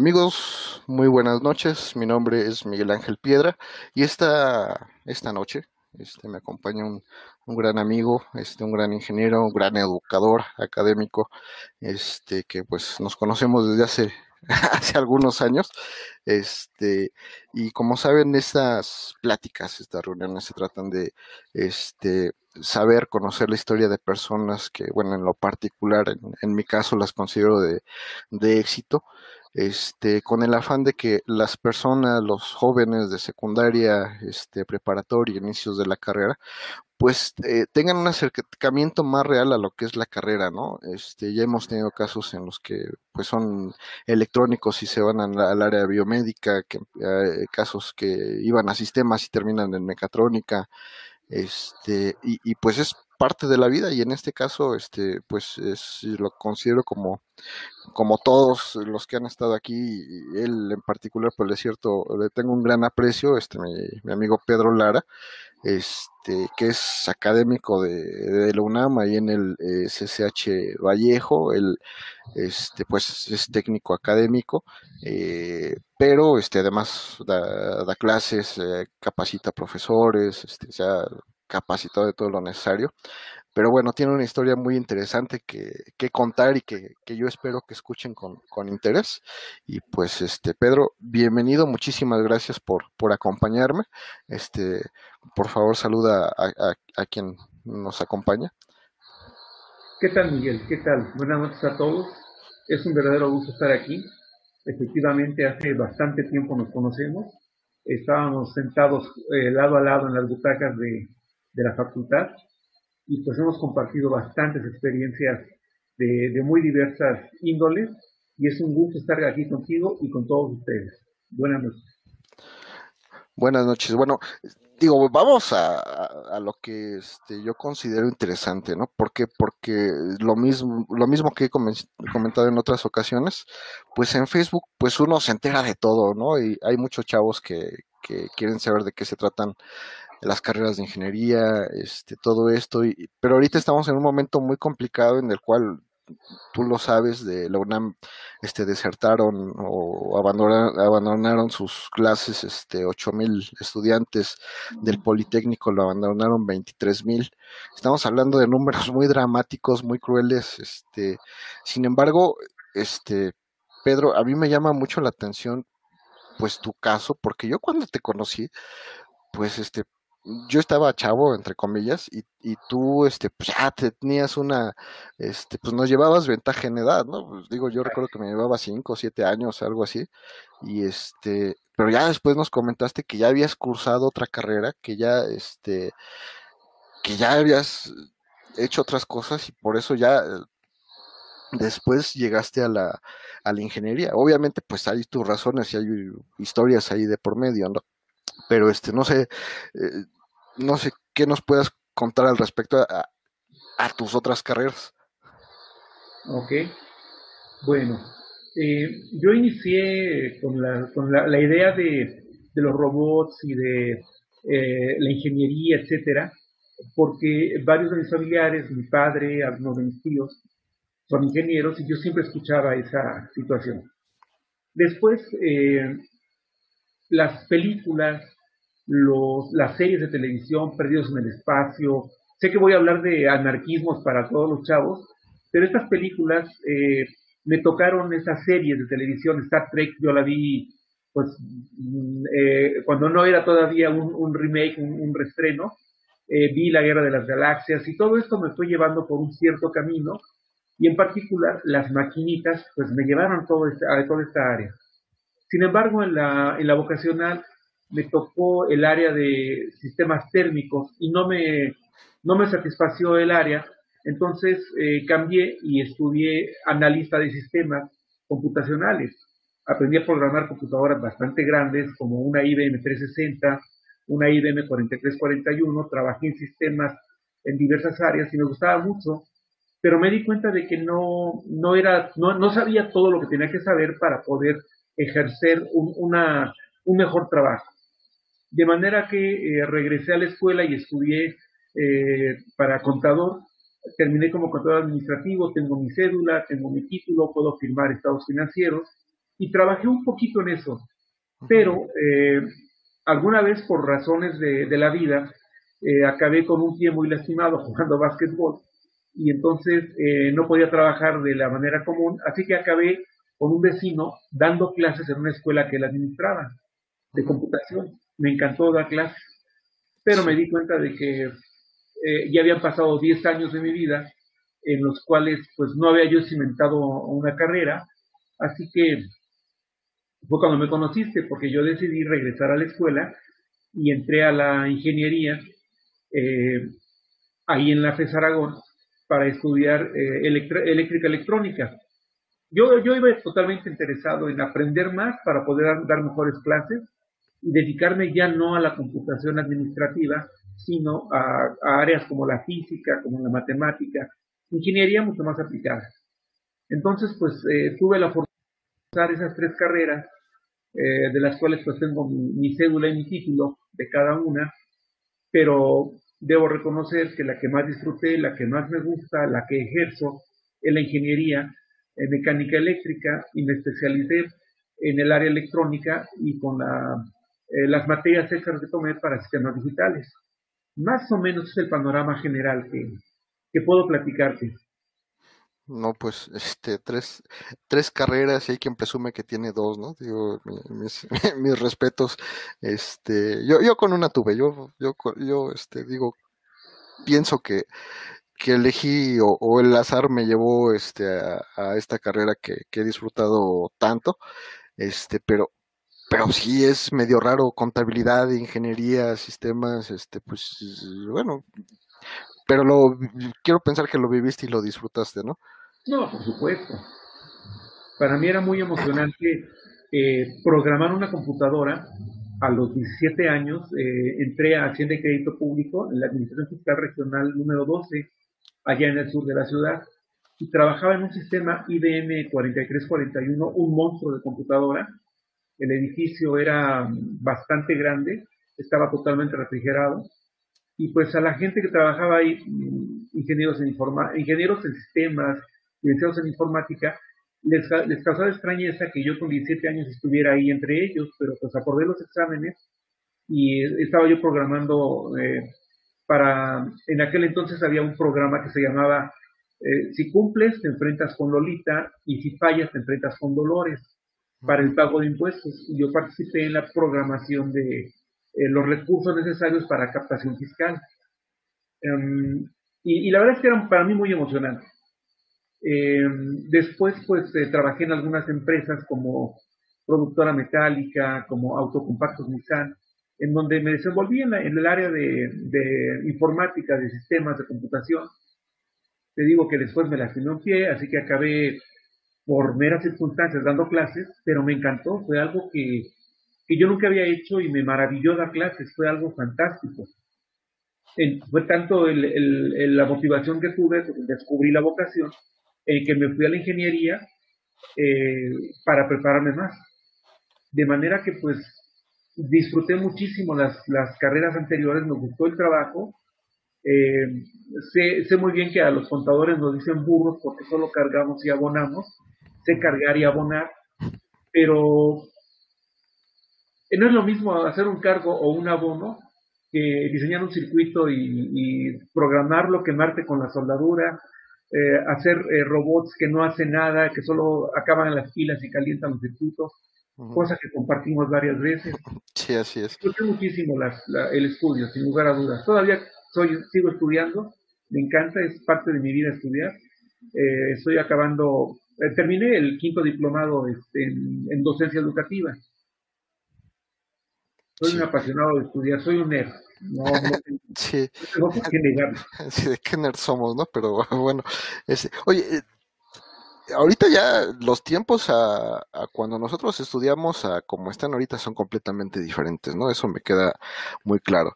Amigos, muy buenas noches. Mi nombre es Miguel Ángel Piedra y esta, esta noche este, me acompaña un, un gran amigo, este, un gran ingeniero, un gran educador académico, este, que pues nos conocemos desde hace, hace algunos años. Este, y como saben, estas pláticas, estas reuniones se tratan de este, saber, conocer la historia de personas que, bueno, en lo particular, en, en mi caso las considero de, de éxito este, con el afán de que las personas, los jóvenes de secundaria, este, preparatoria, inicios de la carrera, pues eh, tengan un acercamiento más real a lo que es la carrera, ¿no? Este, ya hemos tenido casos en los que pues son electrónicos y se van al área biomédica, que, eh, casos que iban a sistemas y terminan en mecatrónica, este, y, y pues es parte de la vida y en este caso este pues es, lo considero como como todos los que han estado aquí y él en particular pues es cierto le tengo un gran aprecio este mi, mi amigo Pedro Lara este que es académico de, de la UNAM ahí en el eh, CCH Vallejo él este pues es técnico académico eh, pero este además da, clases eh, capacita profesores este capacitado de todo lo necesario. Pero bueno, tiene una historia muy interesante que, que contar y que, que, yo espero que escuchen con, con, interés. Y pues, este, Pedro, bienvenido, muchísimas gracias por, por acompañarme. Este, por favor, saluda a, quien nos acompaña. ¿Qué tal, Miguel? ¿Qué tal? Buenas noches a todos. Es un verdadero gusto estar aquí. Efectivamente, hace bastante tiempo nos conocemos. Estábamos sentados eh, lado a lado en las butacas de, de la facultad y pues hemos compartido bastantes experiencias de, de, muy diversas índoles y es un gusto estar aquí contigo y con todos ustedes. Buenas noches. Buenas noches. Bueno, digo, vamos a, a, lo que este, yo considero interesante, ¿no? ¿Por qué? Porque lo mismo, lo mismo que he comentado en otras ocasiones, pues en Facebook, pues uno se entera de todo, ¿no? Y hay muchos chavos que, que quieren saber de qué se tratan las carreras de ingeniería, este, todo esto, y, pero ahorita estamos en un momento muy complicado en el cual tú lo sabes, de la UNAM este, desertaron o abandonaron, abandonaron sus clases este, ocho mil estudiantes, del Politécnico lo abandonaron 23 mil. Estamos hablando de números muy dramáticos, muy crueles. Este, sin embargo, este, Pedro, a mí me llama mucho la atención pues tu caso, porque yo cuando te conocí, pues este, yo estaba chavo, entre comillas, y, y tú, este, pues ya tenías una, este, pues nos llevabas ventaja en edad, ¿no? Pues digo, yo recuerdo que me llevaba cinco o siete años, algo así, y este, pero ya después nos comentaste que ya habías cursado otra carrera, que ya, este, que ya habías hecho otras cosas y por eso ya después llegaste a la, a la ingeniería. Obviamente, pues hay tus razones y hay historias ahí de por medio, ¿no? Pero este no sé eh, no sé qué nos puedas contar al respecto a, tus otras carreras. Ok. Bueno eh, yo inicié con la, con la, la idea de, de, los robots y de eh, la ingeniería etcétera porque varios de mis familiares mi padre algunos de mis tíos son ingenieros y yo siempre escuchaba esa situación. Después eh, las películas, los, las series de televisión, Perdidos en el Espacio. Sé que voy a hablar de anarquismos para todos los chavos, pero estas películas eh, me tocaron esas series de televisión. Star Trek yo la vi pues eh, cuando no era todavía un, remake, un, un restreno. Eh, vi la Guerra de las Galaxias y todo esto me fue llevando por un cierto camino y en particular las maquinitas pues me llevaron todo este, a toda esta área. Sin embargo, en la, en la vocacional me tocó el área de sistemas térmicos y no me, no me satisfació el área, entonces eh, cambié y estudié analista de sistemas computacionales. Aprendí a programar computadoras bastante grandes como una IBM 360, una IBM 4341, trabajé en sistemas en diversas áreas y me gustaba mucho, pero me di cuenta de que no, no, era, no, no sabía todo lo que tenía que saber para poder ejercer un, una, un mejor trabajo. De manera que eh, regresé a la escuela y estudié eh, para contador. Terminé como contador administrativo, tengo mi cédula, tengo mi título, puedo firmar estados financieros y trabajé un poquito en eso, pero eh, alguna vez por razones de, la vida acabé con un pie muy lastimado jugando básquetbol y entonces no podía trabajar de la manera común, así que acabé con un vecino dando clases en una escuela que él administraba de computación. Me encantó dar clases, pero me di cuenta de que ya habían pasado 10 años de mi vida en los cuales pues no había yo cimentado una carrera, así que fue cuando me conociste, porque yo decidí regresar a la escuela y entré a la ingeniería eh, ahí en la FES Aragón para estudiar eh, eléctrica electrónica. Yo, yo iba totalmente interesado en aprender más para poder dar mejores clases y dedicarme ya no a la computación administrativa, sino a, a áreas como la física, como la matemática, ingeniería mucho más aplicada. Entonces, pues eh, tuve la oportunidad de usar esas tres carreras, eh, de las cuales pues tengo mi, cédula y mi título de cada una, pero debo reconocer que la que más disfruté, la que más me gusta, la que ejerzo, es la ingeniería en mecánica eléctrica y me especialicé en el área electrónica y con la, eh, las materias extras que tomé para sistemas digitales. Más o menos es el panorama general que, que puedo platicarte. No, pues, este, tres, tres carreras y hay quien presume que tiene dos, ¿no? Digo, mis, mis respetos, este, yo, yo con una tuve, yo, yo, yo, este, digo, pienso que, que elegí o, el azar me llevó, este, a, esta carrera que, he disfrutado tanto, este, pero, pero sí es medio raro contabilidad, ingeniería, sistemas, este, pues, bueno, pero lo quiero pensar que lo viviste y lo disfrutaste, ¿no? No, por supuesto. Para mí era muy emocionante eh, programar una computadora. A los 17 años eh, entré a Hacienda de Crédito Público en la Administración Fiscal Regional número 12, allá en el sur de la ciudad, y trabajaba en un sistema IBM 4341, un monstruo de computadora. El edificio era bastante grande, estaba totalmente refrigerado y pues a la gente que trabajaba ahí, mm, ingenieros en, informa ingenieros en sistemas, licenciados en informática, les, les causaba extrañeza que yo con 17 años estuviera ahí entre ellos, pero pues acordé los exámenes y estaba yo programando eh, para, en aquel entonces había un programa que se llamaba eh, Si cumples te enfrentas con Lolita y si fallas te enfrentas con Dolores para el pago de impuestos. Yo participé en la programación de, eh, los recursos necesarios para captación fiscal. Em, y, la verdad es que eran para mí muy emocionante. Em, después, pues, eh, trabajé en algunas empresas como productora metálica, como autocompactos Nissan, en donde me desenvolví en, el área de, informática, de sistemas de computación. Te digo que después me lastimé un pie, así que acabé por meras circunstancias dando clases, pero me encantó, fue algo que, que yo nunca había hecho y me maravilló dar clases, fue algo fantástico. fue tanto la motivación que tuve, descubrí la vocación, en que me fui a la ingeniería eh, para prepararme más. De manera que pues disfruté muchísimo las, carreras anteriores, me gustó el trabajo. Eh, sé, sé, muy bien que a los contadores nos dicen burros porque solo cargamos y abonamos. Sé cargar y abonar, pero no es lo mismo hacer un cargo o un abono que diseñar un circuito y, programarlo, quemarte con la soldadura, eh, hacer eh, robots que no hacen nada, que solo acaban en las pilas y calientan los circuitos, cosas que compartimos varias veces. Sí, así es. Disfruté muchísimo el estudio, sin lugar a dudas. Todavía soy, sigo estudiando, me encanta, es parte de mi vida estudiar. Eh, estoy acabando, terminé el quinto diplomado este, en docencia educativa soy un apasionado de estudiar, soy un nerd. No, sí. tengo que negarlo. Sí, de qué nerd somos, ¿no? Pero bueno, ese, oye, eh, ahorita ya los tiempos a, cuando nosotros estudiamos a como están ahorita son completamente diferentes, ¿no? Eso me queda muy claro.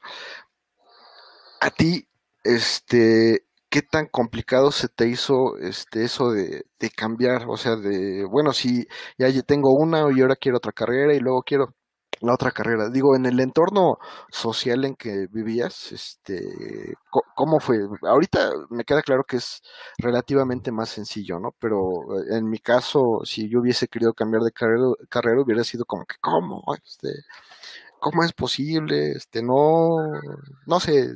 A ti, este, ¿qué tan complicado se te hizo este eso de, de cambiar? O sea, de, bueno, si ya tengo una y ahora quiero otra carrera y luego quiero la otra carrera. Digo, en el entorno social en que vivías, este, ¿cómo fue? Ahorita me queda claro que es relativamente más sencillo, ¿no? Pero eh, en mi caso, si yo hubiese querido cambiar de carrera, carrera hubiera sido como que, ¿cómo? Este, ¿cómo es posible? Este, no, no sé,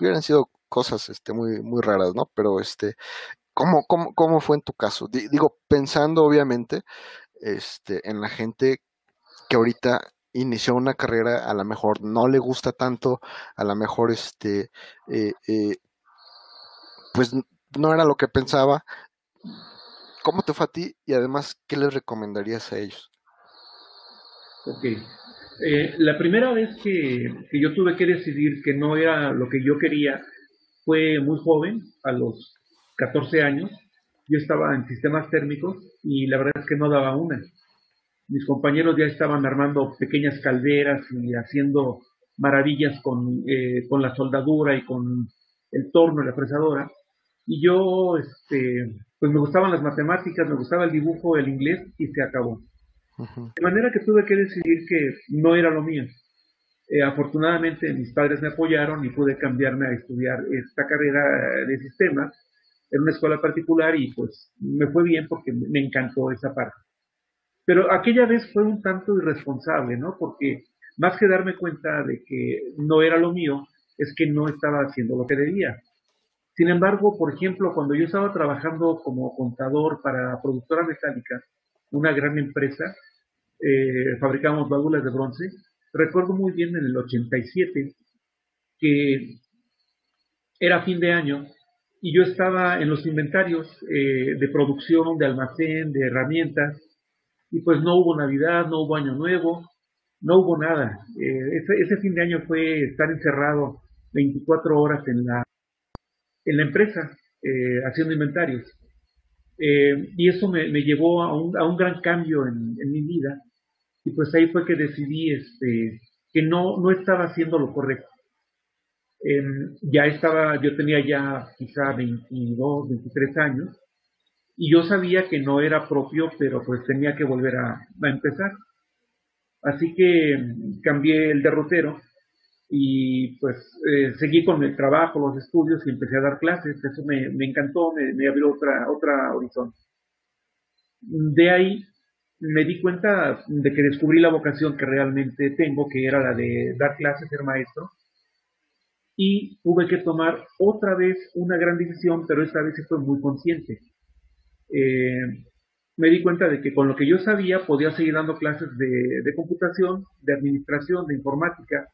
hubieran sido cosas, este, muy, muy raras, ¿no? Pero, este, ¿cómo, cómo, cómo fue en tu caso? digo, pensando obviamente, este, en la gente que ahorita inició una carrera, a lo mejor no le gusta tanto, a lo mejor este, eh, eh, pues no era lo que pensaba. ¿Cómo te fue a ti y además qué les recomendarías a ellos? Ok. Eh, la primera vez que, que, yo tuve que decidir que no era lo que yo quería fue muy joven, a los 14 años. Yo estaba en sistemas térmicos y la verdad es que no daba una mis compañeros ya estaban armando pequeñas calderas y haciendo maravillas con, eh, con la soldadura y con el torno y la fresadora. Y yo, este, pues me gustaban las matemáticas, me gustaba el dibujo, el inglés y se acabó. De manera que tuve que decidir que no era lo mío. Eh, afortunadamente mis padres me apoyaron y pude cambiarme a estudiar esta carrera de sistemas en una escuela particular y pues me fue bien porque me encantó esa parte. Pero aquella vez fue un tanto irresponsable, ¿no? Porque más que darme cuenta de que no era lo mío, es que no estaba haciendo lo que debía. Sin embargo, por ejemplo, cuando yo estaba trabajando como contador para Productora Metálica, una gran empresa, eh, fabricábamos válvulas de bronce, recuerdo muy bien en el 87 que era fin de año y yo estaba en los inventarios eh, de producción, de almacén, de herramientas, y pues no hubo Navidad, no hubo Año Nuevo, no hubo nada. Eh, ese, fin de año fue estar encerrado 24 horas en la, en la empresa eh, haciendo inventarios. Eh, y eso me, llevó a un, a un, gran cambio en, mi vida. Y pues ahí fue que decidí este, que no, no estaba haciendo lo correcto. Em, ya estaba, yo tenía ya quizá 22, 23 años y yo sabía que no era propio, pero pues tenía que volver a, empezar. Así que cambié el derrotero y pues eh, seguí con el trabajo, los estudios y empecé a dar clases. Eso me, encantó, me, abrió otra, otra horizonte. De ahí me di cuenta de que descubrí la vocación que realmente tengo, que era la de dar clases, ser maestro. Y tuve que tomar otra vez una gran decisión, pero esta vez fue muy consciente eh, me di cuenta de que con lo que yo sabía podía seguir dando clases de, computación, de administración, de informática,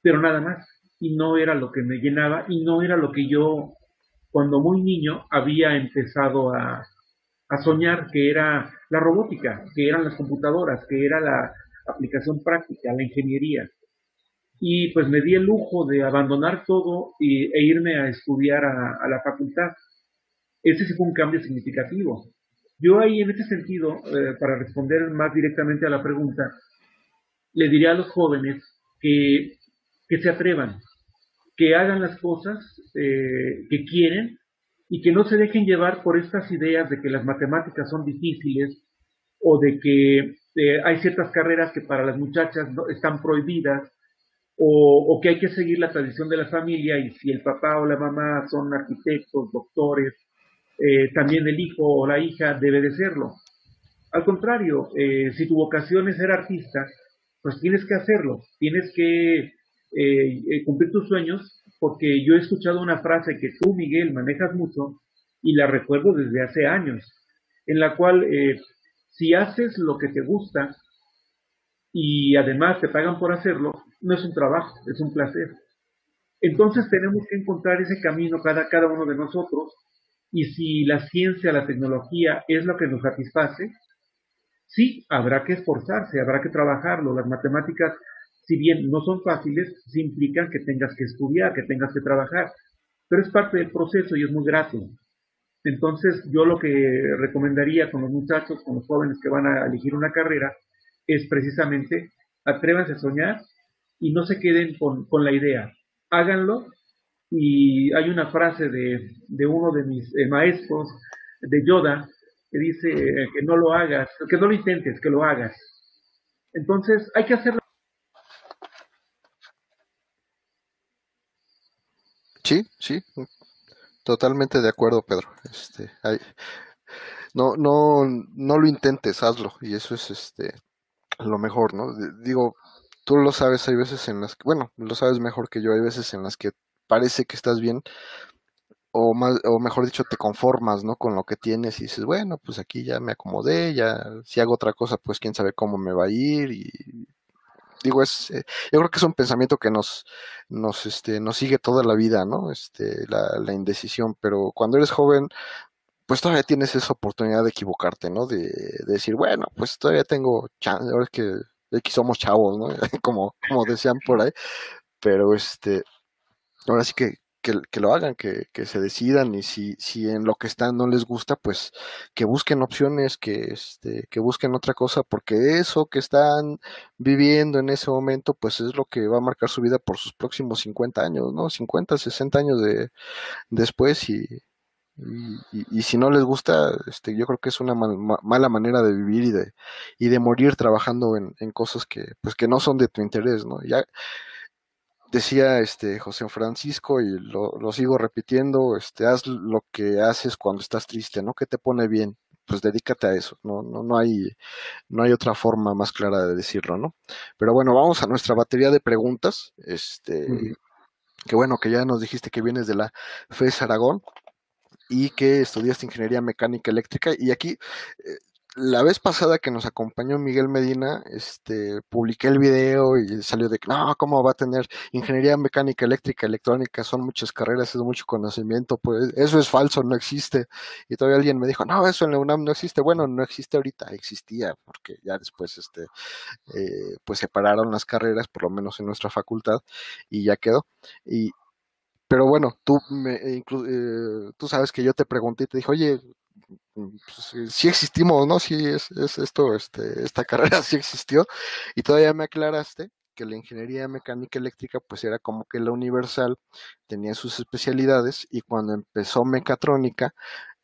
pero nada más. Y no era lo que me llenaba y no era lo que yo, cuando muy niño, había empezado a, soñar, que era la robótica, que eran las computadoras, que era la aplicación práctica, la ingeniería. Y pues me di el lujo de abandonar todo y, e irme a estudiar a la facultad ese sí fue un cambio significativo. Yo ahí, en ese sentido, eh, para responder más directamente a la pregunta, le diría a los jóvenes que, que se atrevan, que hagan las cosas eh, que quieren y que no se dejen llevar por estas ideas de que las matemáticas son difíciles o de que eh, hay ciertas carreras que para las muchachas están prohibidas o, que hay que seguir la tradición de la familia y si el papá o la mamá son arquitectos, doctores, eh, también el hijo o la hija debe de serlo. Al contrario, eh, si tu vocación es ser artista, pues tienes que hacerlo, tienes que eh, cumplir tus sueños, porque yo he escuchado una frase que tú, Miguel, manejas mucho y la recuerdo desde hace años, en la cual si haces lo que te gusta y además te pagan por hacerlo, no es un trabajo, es un placer. Entonces tenemos que encontrar ese camino cada, cada uno de nosotros y si la ciencia, la tecnología es lo que nos satisface, sí, habrá que esforzarse, habrá que trabajarlo. Las matemáticas, si bien no son fáciles, sí implican que tengas que estudiar, que tengas que trabajar, pero es parte del proceso y es muy grato. Entonces, yo lo que recomendaría con los muchachos, con los jóvenes que van a elegir una carrera, es precisamente atrévanse a soñar y no se queden con, con la idea. Háganlo y hay una frase de, de uno de mis eh, maestros, de Yoda, que dice eh, que no lo hagas, que no lo intentes, que lo hagas. Entonces hay que hacerlo. Sí, sí, totalmente de acuerdo, Pedro. Este, hay, no, no, no lo intentes, hazlo. Y eso es este lo mejor, ¿no? Digo, tú lo sabes, hay veces en las que, bueno, lo sabes mejor que yo, hay veces en las que parece que estás bien, o, más, o mejor dicho, te conformas, ¿no? Con lo que tienes y dices, bueno, pues aquí ya me acomodé, ya si hago otra cosa, pues quién sabe cómo me va a ir y digo, es, eh, yo creo que es un pensamiento que nos, nos, este, nos sigue toda la vida, ¿no? Este, la, indecisión, pero cuando eres joven, pues todavía tienes esa oportunidad de equivocarte, ¿no? De, decir, bueno, pues todavía tengo chance, ahora es que aquí somos chavos, ¿no? como, como decían por ahí, pero este, ahora sí que, que, lo hagan, que, que, se decidan y si, si en lo que están no les gusta, pues que busquen opciones, que, este, que busquen otra cosa, porque eso que están viviendo en ese momento, pues es lo que va a marcar su vida por sus próximos 50 años, ¿no? 50, 60 años de, después y, y, si no les gusta, este, yo creo que es una mala manera de vivir y de, y de morir trabajando en, en, cosas que, pues que no son de tu interés, ¿no? Ya, decía este José Francisco y lo, lo, sigo repitiendo, este, haz lo que haces cuando estás triste, ¿no? ¿Qué te pone bien? Pues dedícate a eso, no, no, no hay, no hay otra forma más clara de decirlo, ¿no? Pero bueno, vamos a nuestra batería de preguntas, este, que bueno, que ya nos dijiste que vienes de la FES Aragón y que estudiaste ingeniería mecánica eléctrica y aquí eh, la vez pasada que nos acompañó Miguel Medina, este, publiqué el video y salió de que no, ¿cómo va a tener ingeniería mecánica, eléctrica, electrónica? Son muchas carreras, es mucho conocimiento, pues eso es falso, no existe. Y todavía alguien me dijo, no, eso en la UNAM no existe. Bueno, no existe ahorita, existía, porque ya después, este, eh, pues separaron las carreras, por lo menos en nuestra facultad, y ya quedó. Y, pero bueno, tú, me, eh, tú sabes que yo te pregunté y te dije, oye, pues, sí existimos, ¿no? Sí, es, es esto, este, esta carrera sí existió. Y todavía me aclaraste que la ingeniería mecánica eléctrica pues era como que la universal, tenía sus especialidades y cuando empezó mecatrónica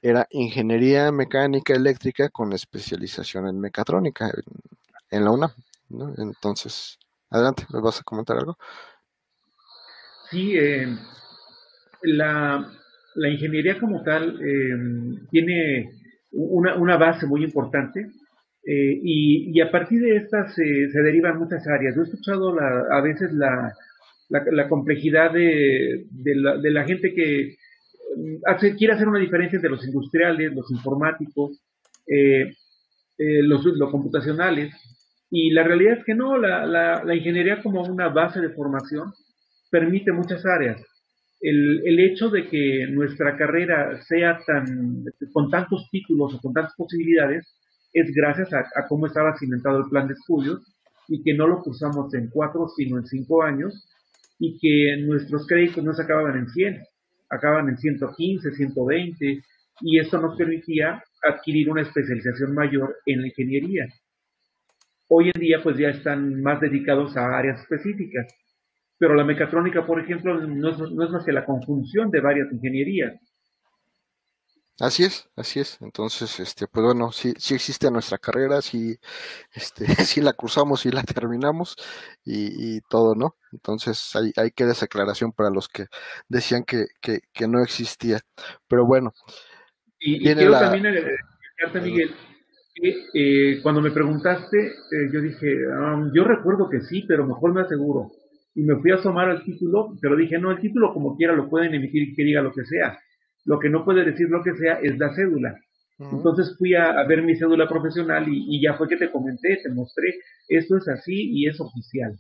era ingeniería mecánica eléctrica con especialización en mecatrónica en, la UNAM, ¿no? Entonces, adelante, ¿me vas a comentar algo? Sí, eh, la, la ingeniería como tal eh, tiene una, base muy importante eh, y, y, a partir de esta se, se, derivan muchas áreas. Yo he escuchado la, a veces la, complejidad de, la, gente que mm, quiere hacer una diferencia entre los industriales, los informáticos, eh, los, los, computacionales, y la realidad es que no, la ingeniería como una base de formación permite muchas áreas el, el, hecho de que nuestra carrera sea tan, con tantos títulos o con tantas posibilidades, es gracias a, cómo estaba cimentado el plan de estudios y que no lo cursamos en cuatro, sino en cinco años y que nuestros créditos no se acababan en 100, acaban en 115, 120 y esto nos permitía adquirir una especialización mayor en la ingeniería. Hoy en día pues ya están más dedicados a áreas específicas pero la mecatrónica, por ejemplo, no es, no es más que la conjunción de varias ingenierías. Así es, así es. Entonces, este, pues bueno, sí, sí existe nuestra carrera, sí, este, sí la cursamos, sí la terminamos y, y todo, ¿no? Entonces, hay, hay que dar esa aclaración para los que decían que, que, que no existía. Pero bueno. Y, y quiero también agregarte, Miguel, que eh, cuando me preguntaste, eh, yo dije, um, yo recuerdo que sí, pero mejor me aseguro y me fui a asomar al título, pero dije, no, el título como quiera lo pueden emitir que diga lo que sea. Lo que no puede decir lo que sea es la cédula. Entonces fui a, ver mi cédula profesional y, y, ya fue que te comenté, te mostré, esto es así y es oficial.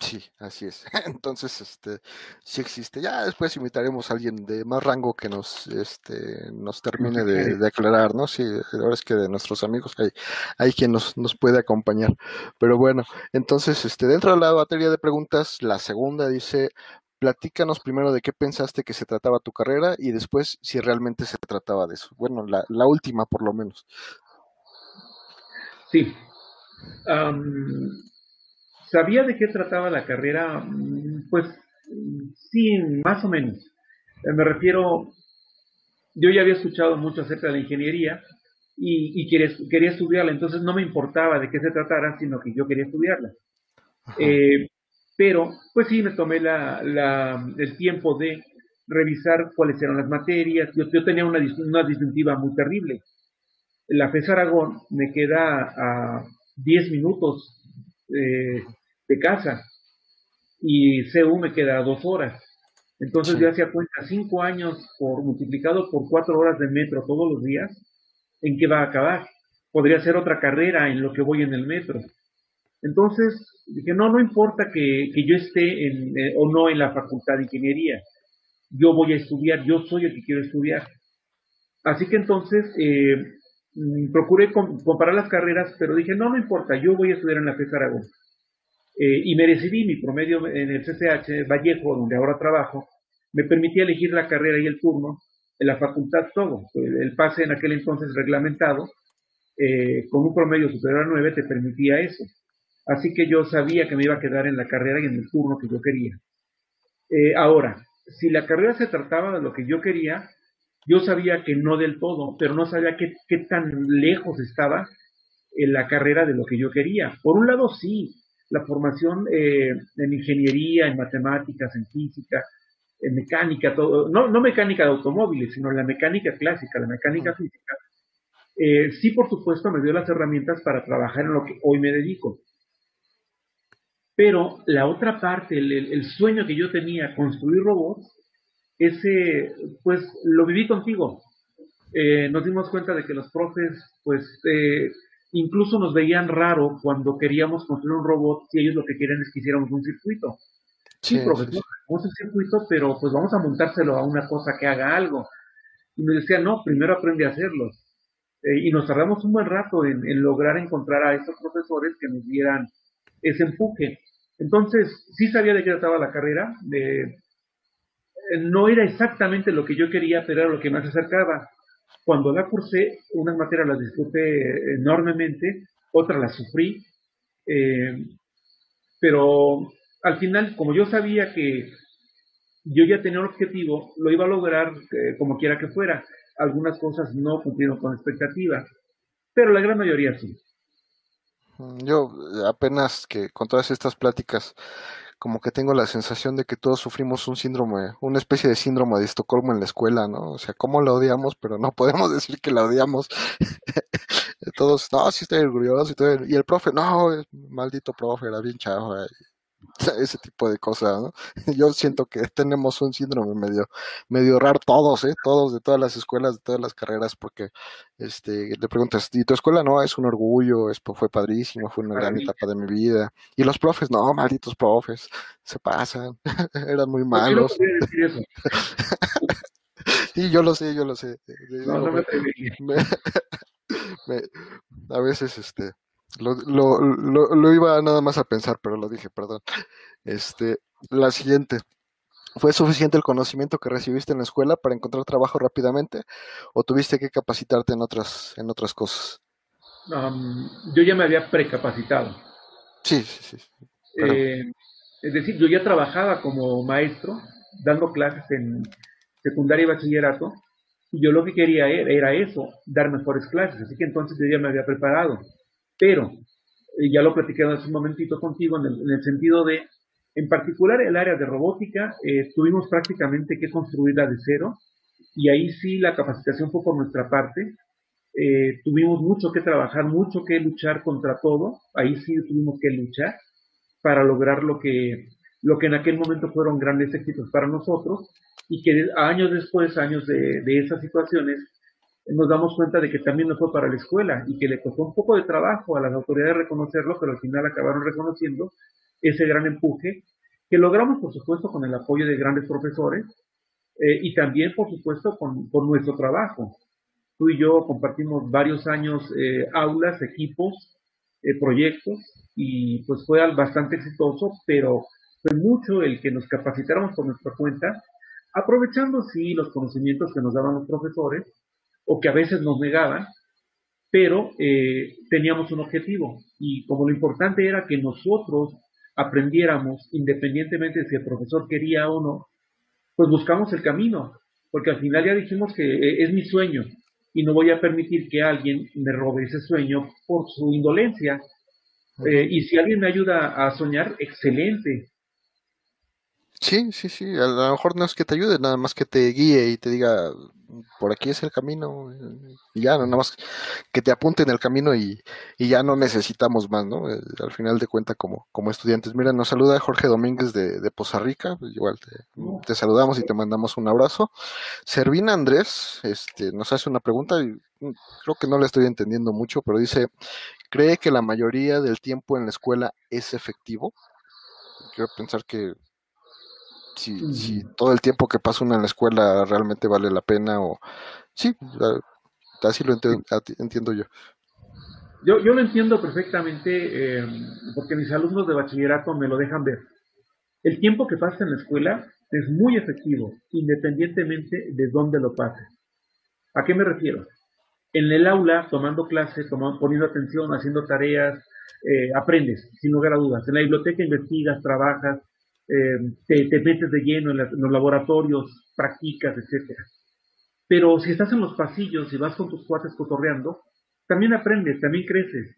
Sí, así es. Entonces, este, sí existe. Ya después invitaremos a alguien de más rango que nos, este, nos termine de, aclarar, ¿no? Sí, ahora es que de nuestros amigos hay, hay quien nos, nos puede acompañar. Pero bueno, entonces, este, dentro de la batería de preguntas, la segunda dice, platícanos primero de qué pensaste que se trataba tu carrera y después si realmente se trataba de eso. Bueno, la, la última por lo menos. Sí. ¿Sabía de qué trataba la carrera? Mm, pues sí, más o menos. Eh, me refiero, yo ya había escuchado mucho acerca de la ingeniería y, quería, quería, estudiarla, entonces no me importaba de qué se tratara, sino que yo quería estudiarla. Eh, pero, pues sí, me tomé la, el tiempo de revisar cuáles eran las materias. Yo, yo tenía una, una disyuntiva muy terrible. La FES Aragón me queda a 10 minutos eh, de casa y CU me queda 2 horas. Entonces yo hacía cuenta 5 años por multiplicado por 4 horas de metro todos los días, ¿en qué va a acabar? Podría ser otra carrera en lo que voy en el metro. Entonces dije, no, no importa que, yo esté en, eh, o no en la facultad de ingeniería, yo voy a estudiar, yo soy el que quiero estudiar. Así que entonces eh, procuré comparar las carreras, pero dije, no, no importa, yo voy a estudiar en la FES Aragón. Eh, y me decidí, mi promedio en el CCH Vallejo, donde ahora trabajo, me permitía elegir la carrera y el turno, la facultad todo. El pase en aquel entonces reglamentado, con un promedio superior a 9, te permitía eso. Así que yo sabía que me iba a quedar en la carrera y en el turno que yo quería. Eh, ahora, si la carrera se trataba de lo que yo quería, yo sabía que no del todo, pero no sabía qué, tan lejos estaba en la carrera de lo que yo quería. Por un lado, sí, la formación eh, en ingeniería, en matemáticas, en física, en mecánica, todo, no, no mecánica de automóviles, sino la mecánica clásica, la mecánica física, eh, sí, por supuesto, me dio las herramientas para trabajar en lo que hoy me dedico. Pero la otra parte, el, sueño que yo tenía, construir robots, ese, pues lo viví contigo. Eh, nos dimos cuenta de que los profes, pues, eh, incluso nos veían raro cuando queríamos construir un robot si ellos lo que quieren es que hiciéramos un circuito. Sí, profesor, vamos un circuito, pero pues vamos a montárselo a una cosa que haga algo. Y me decían, no, primero aprende a hacerlo. Eh, y nos tardamos un buen rato en, en, lograr encontrar a esos profesores que nos dieran ese empuje. Entonces, sí sabía de qué trataba la carrera. Eh, no era exactamente lo que yo quería, pero era lo que más acercaba. Cuando la cursé, unas materias las disfruté enormemente, otras las sufrí. Eh, pero al final, como yo sabía que yo ya tenía un objetivo, lo iba a lograr eh, como quiera que fuera. Algunas cosas no cumplieron con expectativa, pero la gran mayoría sí. Yo apenas que con todas estas pláticas, como que tengo la sensación de que todos sufrimos un síndrome, una especie de síndrome de Estocolmo en la escuela, ¿no? O sea, ¿cómo la odiamos? Pero no podemos decir que la odiamos. todos, no, sí estoy orgulloso y todo. Y el profe, no, maldito profe, era bien chavo. ese tipo de cosas, ¿no? Yo siento que tenemos un síndrome medio, medio raro todos, ¿eh? Todos de todas las escuelas, de todas las carreras, porque este, le preguntas, ¿y tu escuela no? Es un orgullo, es, fue padrísimo, fue una gran etapa de mi vida. Y los profes, no, malditos profes, se pasan, eran muy malos. y yo lo sé, yo lo sé. No, no me, a veces, este, lo, lo, lo, iba nada más a pensar, pero lo dije, perdón. Este, la siguiente. ¿Fue suficiente el conocimiento que recibiste en la escuela para encontrar trabajo rápidamente o tuviste que capacitarte en otras, en otras cosas? yo ya me había precapacitado. Sí, sí, sí. Eh, es decir, yo ya trabajaba como maestro, dando clases en secundaria y bachillerato, y yo lo que quería era, era eso, dar mejores clases. Así que entonces yo ya me había preparado. Pero, eh, ya lo platiqué hace un momentito contigo, en el, sentido de, en particular el área de robótica, eh, tuvimos prácticamente que construirla de cero, y ahí sí la capacitación fue por nuestra parte. Eh, tuvimos mucho que trabajar, mucho que luchar contra todo, ahí sí tuvimos que luchar para lograr lo que, lo que en aquel momento fueron grandes éxitos para nosotros y que años después, años de, de esas situaciones, nos damos cuenta de que también no fue para la escuela y que le costó un poco de trabajo a las autoridades reconocerlo, pero al final acabaron reconociendo ese gran empuje que logramos, por supuesto, con el apoyo de grandes profesores eh, y también, por supuesto, con, nuestro trabajo. Tú y yo compartimos varios años eh, aulas, equipos, eh, proyectos y pues fue bastante exitoso, pero fue mucho el que nos capacitáramos por nuestra cuenta, aprovechando sí los conocimientos que nos daban los profesores, o que a veces nos negaban, pero eh, teníamos un objetivo y como lo importante era que nosotros aprendiéramos independientemente de si el profesor quería o no, pues buscamos el camino, porque al final ya dijimos que eh, es mi sueño y no voy a permitir que alguien me robe ese sueño por su indolencia. Eh, y si alguien me ayuda a soñar, excelente. Sí, sí, sí, a lo mejor no es que te ayude, nada más que te guíe y te diga, por aquí es el camino, y ya, nada más que te apunte en el camino y, y ya no necesitamos más, ¿no? Eh, al final de cuentas, como, como estudiantes. Mira, nos saluda Jorge Domínguez de, de Poza Rica, pues igual te, te saludamos y te mandamos un abrazo. Servina Andrés, este, nos hace una pregunta, y mm, creo que no la estoy entendiendo mucho, pero dice, ¿cree que la mayoría del tiempo en la escuela es efectivo? Quiero pensar que si, si todo el tiempo que pasa uno en la escuela realmente vale la pena o sí, así lo enti- entiendo yo. Yo, yo lo entiendo perfectamente eh, porque mis alumnos de bachillerato me lo dejan ver. El tiempo que pasa en la escuela es muy efectivo, independientemente de dónde lo pases. ¿A qué me refiero? En el aula, tomando clase, tomando, poniendo atención, haciendo tareas, eh, aprendes, sin lugar a dudas. En la biblioteca investigas, trabajas, eh, te, te, metes de lleno en, los laboratorios, practicas, etcétera. Pero si estás en los pasillos y vas con tus cuates cotorreando, también aprendes, también creces.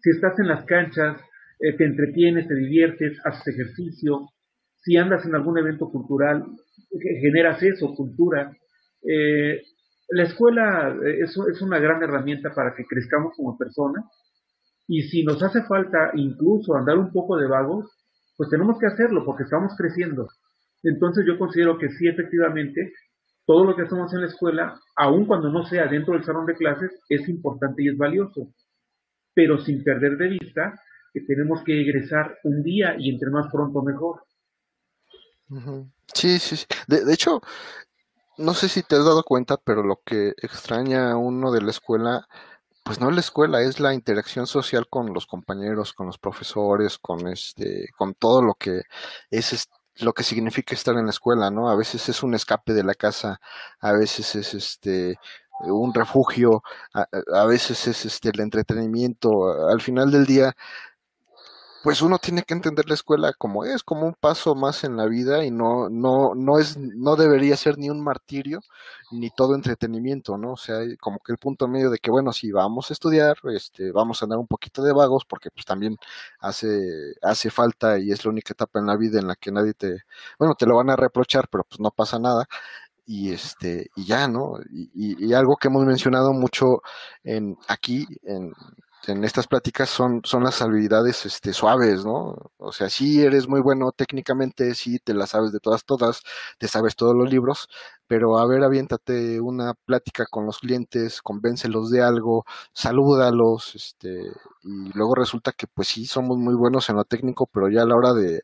Si estás en las canchas, eh, te entretienes, te diviertes, haces ejercicio. Si andas en algún evento cultural, generas eso, cultura. Eh, la escuela es, es, una gran herramienta para que crezcamos como personas y si nos hace falta incluso andar un poco de vagos, pues tenemos que hacerlo porque estamos creciendo. Entonces yo considero que sí, efectivamente, todo lo que hacemos en la escuela, aun cuando no sea dentro del salón de clases, es importante y es valioso, pero sin perder de vista que tenemos que egresar un día y entre más pronto mejor. Sí, sí, sí. De, de, hecho, no sé si te has dado cuenta, pero lo que extraña a uno de la escuela, pues no es la escuela, es la interacción social con los compañeros, con los profesores, con este, con todo lo que es lo que significa estar en la escuela, ¿no? A veces es un escape de la casa, a veces es este un refugio, a, a veces es este el entretenimiento. Al final del día, pues uno tiene que entender la escuela como es, como un paso más en la vida y no, no, no es, no debería ser ni un martirio ni todo entretenimiento, ¿no? O sea, como que el punto medio de que, bueno, si vamos a estudiar, este, vamos a andar un poquito de vagos, porque pues también hace, hace falta y es la única etapa en la vida en la que nadie te, bueno, te lo van a reprochar, pero pues no pasa nada y este y ya no y, y, y, algo que hemos mencionado mucho en aquí en, en estas pláticas son, son las habilidades este, suaves, ¿no? O sea, sí eres muy bueno técnicamente, sí te las sabes de todas, todas, te sabes todos los libros, pero a ver, aviéntate una plática con los clientes, convéncelos de algo, salúdalos, este, y luego resulta que pues sí somos muy buenos en lo técnico, pero ya a la hora de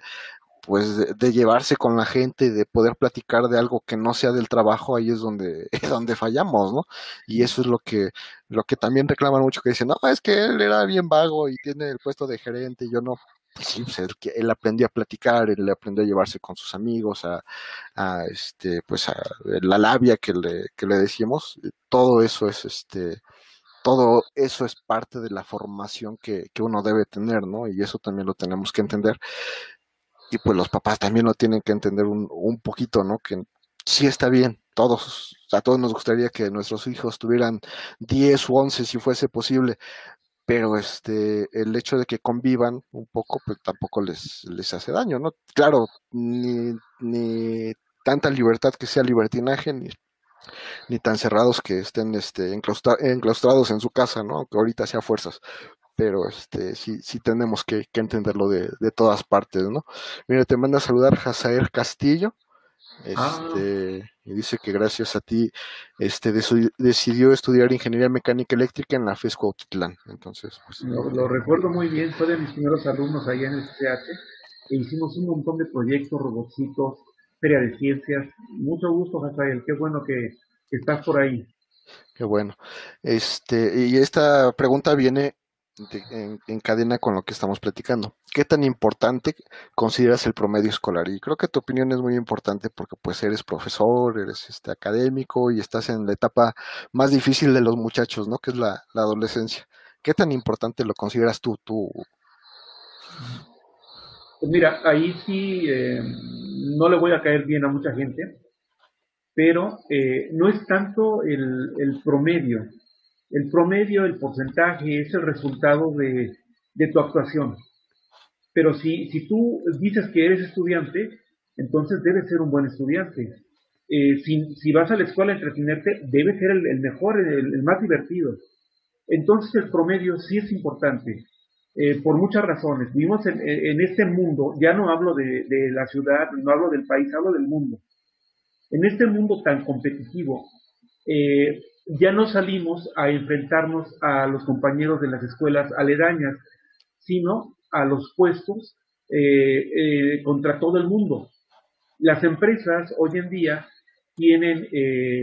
pues de, de, llevarse con la gente, de poder platicar de algo que no sea del trabajo, ahí es donde, donde fallamos, ¿no? Y eso es lo que, lo que también reclaman mucho, que dicen, no, es que él era bien vago y tiene el puesto de gerente y yo no. Pues sí, pues él, él aprendió a platicar, él aprendió a llevarse con sus amigos, a, a este, pues a la labia que le, que le decimos, todo eso es este, todo eso es parte de la formación que, que uno debe tener, ¿no? Y eso también lo tenemos que entender y pues los papás también lo tienen que entender un, un poquito, ¿no? Que sí está bien, todos, a todos nos gustaría que nuestros hijos tuvieran 10 u 11 si fuese posible, pero este, el hecho de que convivan un poco, pues tampoco les, les hace daño, ¿no? Claro, ni, ni tanta libertad que sea libertinaje, ni, ni tan cerrados que estén este, enclaustra, enclaustrados en su casa, ¿no? Aunque ahorita sea fuerzas, pero este sí, sí tenemos que, que entenderlo de, de, todas partes, ¿no? Mira, te manda a saludar Jazael Castillo, este, ah. y dice que gracias a ti este, de decidió estudiar ingeniería mecánica eléctrica en la FESCO Autitlán. Entonces, pues, lo, lo, recuerdo muy bien, fue de mis primeros alumnos allá en el CH, e hicimos un montón de proyectos, robotcitos, feria de ciencias. Mucho gusto, Jazael, qué bueno que, que estás por ahí. Qué bueno. Este, y esta pregunta viene en, en, cadena con lo que estamos platicando. ¿Qué tan importante consideras el promedio escolar? Y creo que tu opinión es muy importante porque pues eres profesor, eres este académico y estás en la etapa más difícil de los muchachos, ¿no? Que es la, adolescencia. ¿Qué tan importante lo consideras tú? Pues mira, ahí sí eh, no le voy a caer bien a mucha gente, pero eh, no es tanto el promedio, el promedio, el porcentaje, es el resultado de, tu actuación. Pero si, tú dices que eres estudiante, entonces debe ser un buen estudiante. Eh, si, vas a la escuela a entretenerte, debe ser el, mejor, el, más divertido. Entonces el promedio sí es importante, eh, por muchas razones. Vivimos en, este mundo, ya no hablo de, la ciudad, no hablo del país, hablo del mundo. En este mundo tan competitivo, eh, ya no salimos a enfrentarnos a los compañeros de las escuelas aledañas, sino a los puestos contra todo el mundo. Las empresas hoy en día tienen eh,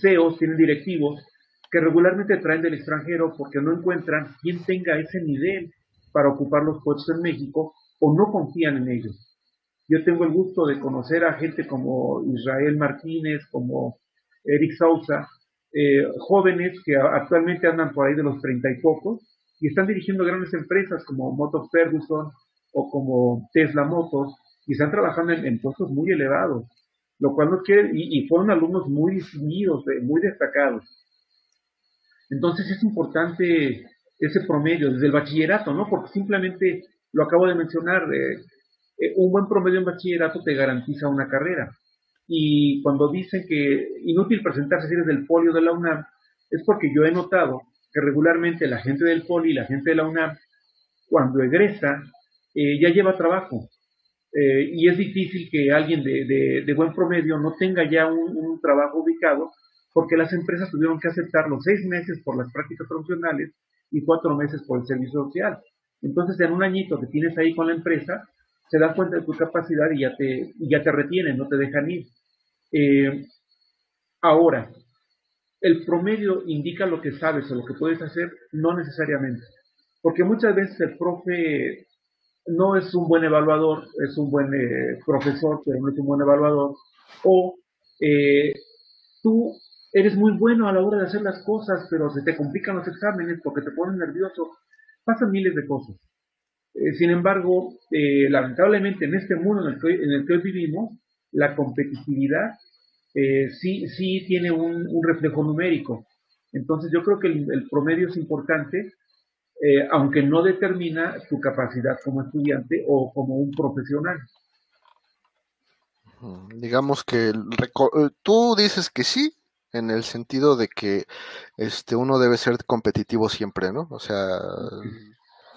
CEOs, tienen directivos que regularmente traen del extranjero porque no encuentran quien tenga ese nivel para ocupar los puestos en México o no confían en ellos. Yo tengo el gusto de conocer a gente como Israel Martínez, como Eric Sousa, eh, jóvenes que actualmente andan por ahí de los treinta y pocos y están dirigiendo grandes empresas como Motor Ferguson o como Tesla Motors y están trabajando en, puestos muy elevados, lo cual no quiere, y, fueron alumnos muy distinguidos, muy destacados. Entonces es importante ese promedio desde el bachillerato, ¿no? Porque simplemente, lo acabo de mencionar, eh, eh, un buen promedio en bachillerato te garantiza una carrera. Y cuando dicen que inútil presentarse si eres del polio de la UNAM, es porque yo he notado que regularmente la gente del poli y la gente de la UNAM, cuando egresa, eh, ya lleva trabajo. Eh, y es difícil que alguien de, buen promedio no tenga ya un, trabajo ubicado porque las empresas tuvieron que aceptar los seis meses por las prácticas profesionales y cuatro meses por el servicio social. Entonces, en un añito que tienes ahí con la empresa, se dan cuenta de tu capacidad y ya te, ya te retienen, no te dejan ir. Eh, ahora, el promedio indica lo que sabes o lo que puedes hacer, no necesariamente. Porque muchas veces el profe no es un buen evaluador, es un buen eh, profesor, pero no es un buen evaluador, o eh, tú eres muy bueno a la hora de hacer las cosas, pero se te complican los exámenes porque te ponen nervioso, pasan miles de cosas. Sin embargo, lamentablemente en este mundo en el que, en el que hoy vivimos, la competitividad sí, sí tiene un, reflejo numérico. Entonces yo creo que el promedio es importante, eh, aunque no determina tu capacidad como estudiante o como un profesional. Digamos que eh, tú dices que sí, en el sentido de que este uno debe ser competitivo siempre, ¿no? O sea,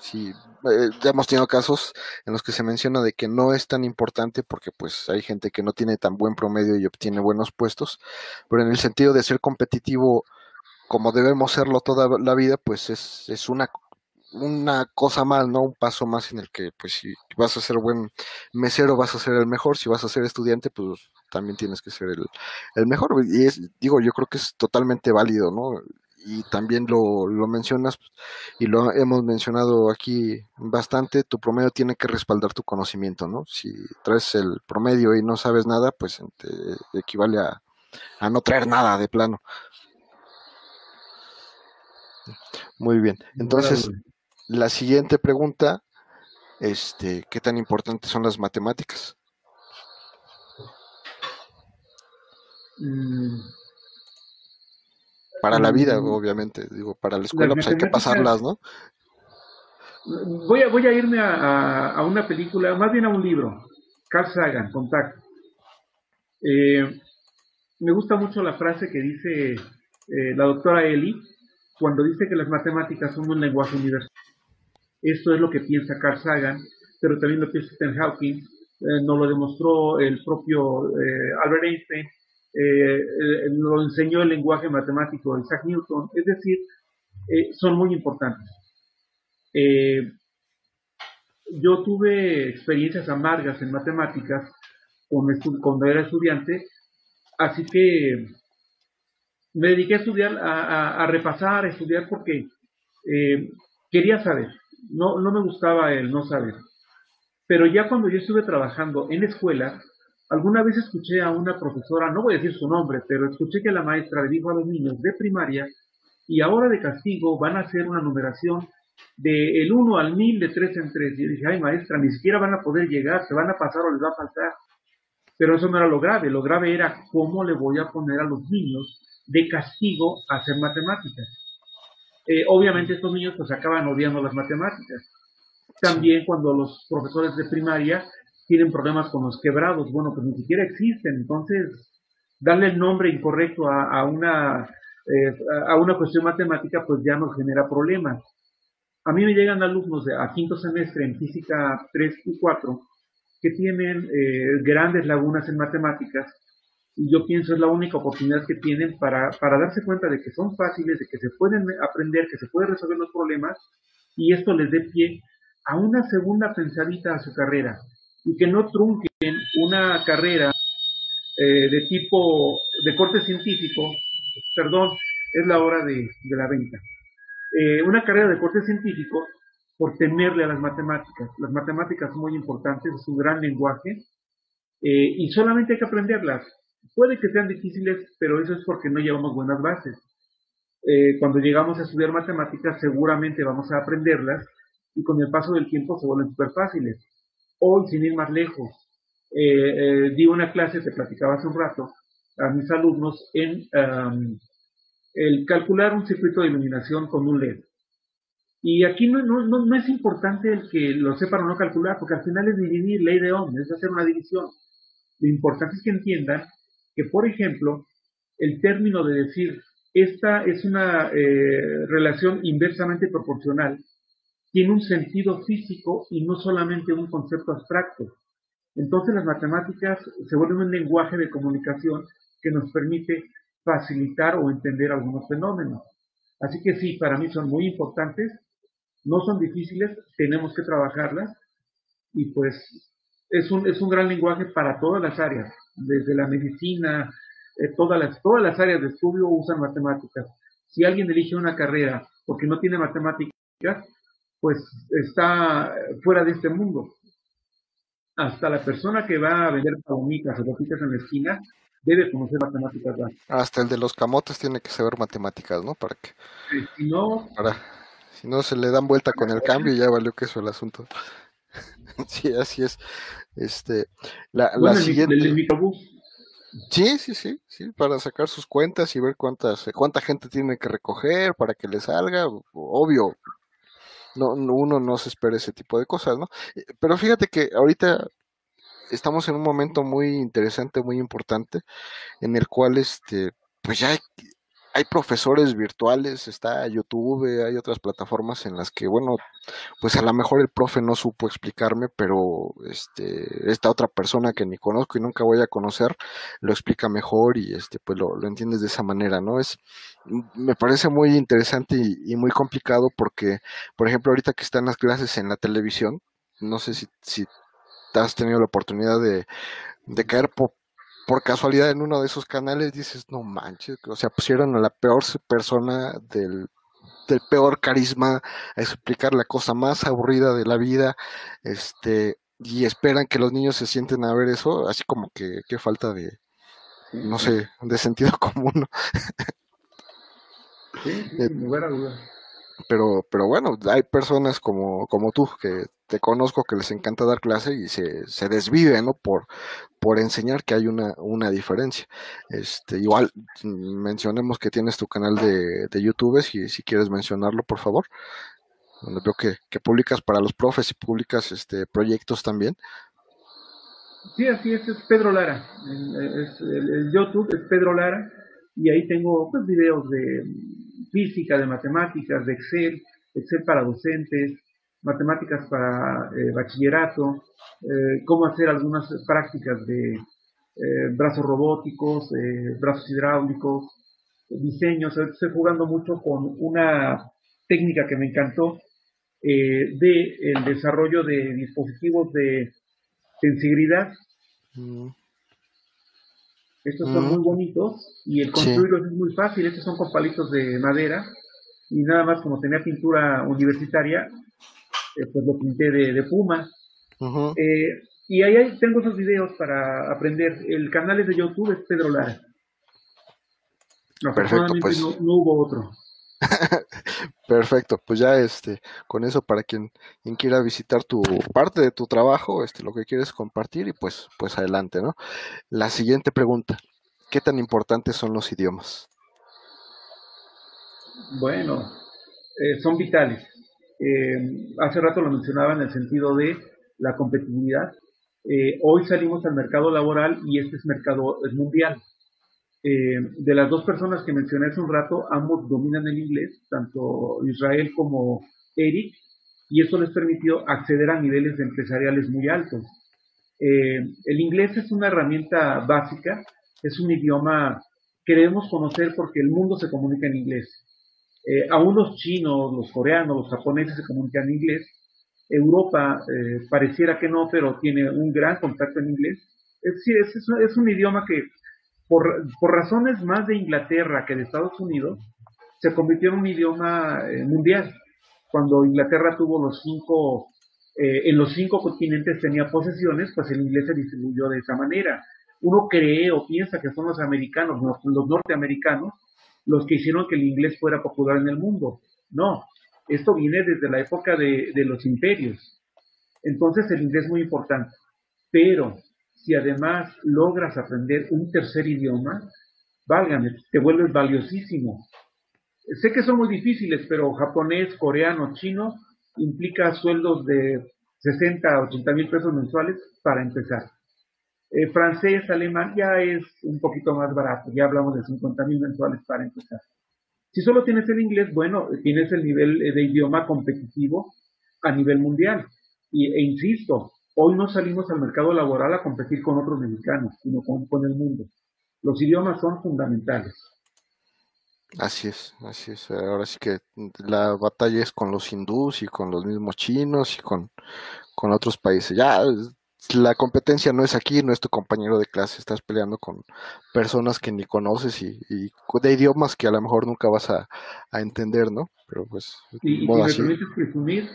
sí, eh, ya hemos tenido casos en los que se menciona de que no es tan importante porque pues hay gente que no tiene tan buen promedio y obtiene buenos puestos, pero en el sentido de ser competitivo como debemos serlo toda la vida, pues es, es una una cosa más, ¿no? Un paso más en el que, pues, si vas a ser buen mesero, vas a ser el mejor. Si vas a ser estudiante, pues también tienes que ser el, mejor. Y es, digo, yo creo que es totalmente válido, ¿no? Y también lo, lo mencionas y lo hemos mencionado aquí bastante, tu promedio tiene que respaldar tu conocimiento, ¿no? Si traes el promedio y no sabes nada, pues te equivale a, a no traer nada de plano. Muy bien. Entonces, la siguiente pregunta, este, ¿qué tan importantes son las matemáticas? Mm. Para la vida, mm. obviamente, digo, para la escuela pues hay que pasarlas, ¿no? Voy a, voy a irme a, una película, más bien a un libro, Carl Sagan, Contact. Eh, me gusta mucho la frase que dice eh, la doctora Eli cuando dice que las matemáticas son un lenguaje universal. Esto es lo que piensa Carl Sagan, pero también lo piensa Stephen Hawking, eh, nos lo demostró el propio eh, Albert Einstein, eh, lo enseñó el lenguaje matemático de Isaac Newton, es decir, son muy importantes. yo tuve experiencias amargas en matemáticas cuando era estudiante, así que me dediqué a estudiar, a, repasar, a estudiar porque quería saber no, no me gustaba el no saber. Pero ya cuando yo estuve trabajando en escuela, alguna vez escuché a una profesora, no voy a decir su nombre, pero escuché que la maestra le dijo a los niños de primaria, y ahora de castigo van a hacer una numeración de el 1 al 1000 de 3 en 3. Y yo dije, ay maestra, ni siquiera van a poder llegar, se van a pasar o les va a faltar. Pero eso no era lo grave, lo grave era cómo le voy a poner a los niños de castigo a hacer matemáticas. Eh, obviamente estos niños pues acaban odiando las matemáticas. También cuando los profesores de primaria tienen problemas con los quebrados. Bueno, pues ni siquiera existen. Entonces, darle el nombre incorrecto a, una, eh, a una cuestión matemática, pues ya nos genera problemas. A mí me llegan alumnos a quinto semestre en física 3 y 4 que tienen eh, grandes lagunas en matemáticas y yo pienso es la única oportunidad que tienen para, para darse cuenta de que son fáciles, de que se pueden aprender, que se pueden resolver los problemas y esto les dé pie a una segunda pensadita a su carrera y que no trunquen una carrera eh, de tipo de corte científico, perdón, es la hora de, la venta. Eh, una carrera de corte científico por temerle a las matemáticas. Las matemáticas son muy importantes, es un gran lenguaje eh, y solamente hay que aprenderlas. Puede que sean difíciles, pero eso es porque no llevamos buenas bases. cuando llegamos a estudiar matemáticas seguramente vamos a aprenderlas y con el paso del tiempo se vuelven súper fáciles. Hoy, sin ir más lejos, eh, eh, di una clase, te platicaba hace un rato, a mis alumnos en el calcular un circuito de iluminación con un LED. Y aquí no, es importante el que lo sepan o no calcular, porque al final es dividir ley de Ohm, es hacer una división. Lo importante es que entiendan que, por ejemplo, el término de decir esta es una eh, relación inversamente proporcional tiene un sentido físico y no solamente un concepto abstracto. Entonces las matemáticas se vuelven un lenguaje de comunicación que nos permite facilitar o entender algunos fenómenos. Así que sí, para mí son muy importantes, no son difíciles, tenemos que trabajarlas y pues es un, es un gran lenguaje para todas las áreas, desde la medicina, eh, todas, las, todas las áreas de estudio usan matemáticas. Si alguien elige una carrera porque no tiene matemáticas, pues está fuera de este mundo hasta la persona que va a vender palomitas o botitas en la esquina debe conocer matemáticas Hasta el de los camotes tiene que saber matemáticas, ¿no? Para que... si no... Para, si no se le dan vuelta con el cambio, ya valió que eso el asunto. sí, así es. Este, la, la siguiente... Sí, sí, sí, sí, para sacar sus cuentas y ver cuántas, cuánta gente tiene que recoger para que le salga, obvio, no, uno no se espera ese tipo de cosas, ¿no? Eh, pero fíjate que ahorita estamos en un momento muy interesante, muy importante, en el cual este, pues ya hay, hay profesores virtuales, está YouTube, hay otras plataformas en las que, bueno, pues a lo mejor el profe no supo explicarme, pero este, esta otra persona que ni conozco y nunca voy a conocer, lo explica mejor y este, pues lo, lo entiendes de esa manera, ¿no? Es, me parece muy interesante y, muy complicado porque, por ejemplo, ahorita que están las clases en la televisión, no sé si, si has tenido la oportunidad de, de caer por, por casualidad en uno de esos canales dices, no manches, o sea, pusieron a la peor persona del, del peor carisma a explicar la cosa más aburrida de la vida, este, y esperan que los niños se sienten a ver eso, así como que, qué falta de, no sé, de sentido común. Sí, sí, eh. Pero, pero bueno, hay personas como, como tú que te conozco que les encanta dar clase y se, se desvive, ¿no? Por, por enseñar que hay una, una diferencia. Este, igual, mencionemos que tienes tu canal de, de YouTube, si, si quieres mencionarlo, por favor. Donde veo que, que publicas para los profes y publicas este proyectos también. Sí, así es, es Pedro Lara. el, YouTube es Pedro Lara y ahí tengo pues, videos de física, de matemáticas, de Excel, Excel para docentes, matemáticas para eh, bachillerato, eh, cómo hacer algunas prácticas de eh, brazos robóticos, brazos hidráulicos, diseños. Estoy jugando mucho con una técnica que me encantó de el desarrollo de dispositivos de sensibilidad. Mm. Estos son muy bonitos y el construirlos es muy fácil. Estos son con palitos de madera y nada más como tenía pintura universitaria, eh, pues lo pinté de, puma. Eh, y ahí tengo esos videos para aprender. El canal es de YouTube, es Pedro Lara. No, Perfecto, pues. no, hubo otro. Perfecto, pues ya este, con eso para quien, quien, quiera visitar tu parte de tu trabajo, este, lo que quieres compartir y pues, pues adelante, ¿no? La siguiente pregunta, ¿qué tan importantes son los idiomas? Bueno, eh, son vitales. Eh, hace rato lo mencionaba en el sentido de la competitividad. Eh, hoy salimos al mercado laboral y este es mercado mundial. Eh, de las dos personas que mencioné hace un rato, ambos dominan el inglés, tanto Israel como Eric, y eso les permitió acceder a niveles empresariales muy altos. El inglés es una herramienta básica, es un idioma que debemos conocer porque el mundo se comunica en inglés. Eh, aún los chinos, los coreanos, los japoneses se comunican en inglés. Europa eh, pareciera que no, pero tiene un gran contacto en inglés. Es decir, es, un idioma que, por, razones más de Inglaterra que de Estados Unidos, se convirtió en un idioma eh, mundial. Cuando Inglaterra tuvo los cinco, en los cinco continentes tenía posesiones, pues el inglés se distribuyó de esa manera. Uno cree o piensa que son los americanos, los norteamericanos, los que hicieron que el inglés fuera popular en el mundo. No, esto viene desde la época de, los imperios. Entonces el inglés es muy importante. Pero si además logras aprender un tercer idioma, válgame, te vuelves valiosísimo. Sé que son muy difíciles, pero japonés, coreano, chino implica sueldos de 60, 80 mil pesos mensuales para empezar. Eh, francés, alemán ya es un poquito más barato, ya hablamos de 50 mil mensuales para empezar. Si solo tienes el inglés, bueno, tienes el nivel eh, de idioma competitivo a nivel mundial. Y, e insisto, hoy no salimos al mercado laboral a competir con otros mexicanos, sino con, el mundo. Los idiomas son fundamentales. Así es, así es. Ahora sí que la batalla es con los hindús y con los mismos chinos y con, con otros países. Ya la competencia no es aquí, no es tu compañero de clase, estás peleando con personas que ni conoces y, de idiomas que a lo mejor nunca vas a, entender, ¿no? Pero pues... Y, si me permites presumir,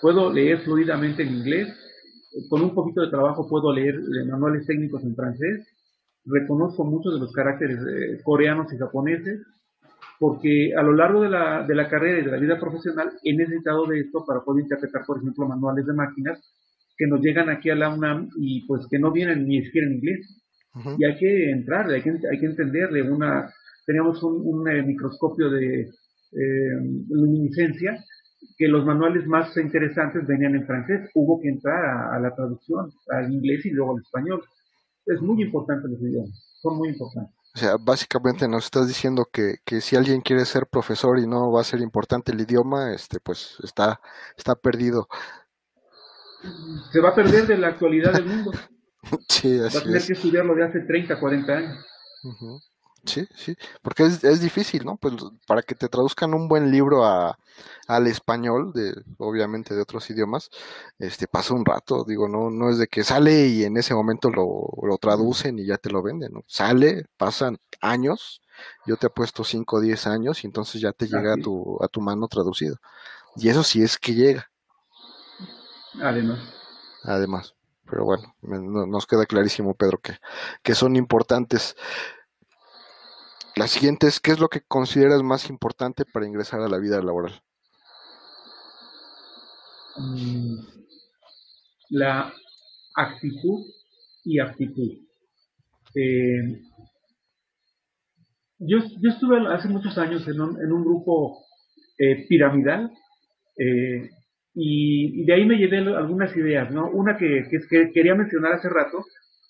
puedo leer fluidamente en inglés, con un poquito de trabajo puedo leer manuales técnicos en francés, reconozco muchos de los caracteres eh, coreanos y japoneses, porque a lo largo de la, de la carrera y de la vida profesional he necesitado de esto para poder interpretar, por ejemplo, manuales de máquinas que nos llegan aquí a la UNAM y pues que no vienen ni siquiera en inglés. Y hay que entrar, hay que, hay que entenderle. Una, teníamos un, eh, microscopio de eh, luminiscencia que los manuales más interesantes venían en francés. Hubo que entrar a, la traducción, al inglés y luego al español. Es muy importante los idiomas, son muy importantes. O sea, básicamente nos estás diciendo que, que, si alguien quiere ser profesor y no va a ser importante el idioma, este, pues está, está perdido se va a perder de la actualidad del mundo. Sí, así va a tener que estudiarlo de hace 30, 40 años. Sí, sí, porque es, es, difícil, ¿no? Pues para que te traduzcan un buen libro a, al español, de, obviamente de otros idiomas, este pasa un rato, digo, no, no es de que sale y en ese momento lo, lo traducen y ya te lo venden, ¿no? Sale, pasan años, yo te he puesto 5 o 10 años y entonces ya te llega a tu, a tu mano traducido. Y eso sí es que llega. Además. Además. Pero bueno, nos queda clarísimo, Pedro, que, que son importantes. La siguiente es, ¿qué es lo que consideras más importante para ingresar a la vida laboral? Mm, la actitud y aptitud. Eh, yo, yo, estuve hace muchos años en un, en un grupo eh, piramidal eh, y, de ahí me llevé algunas ideas, ¿no? Una que, que, quería mencionar hace rato,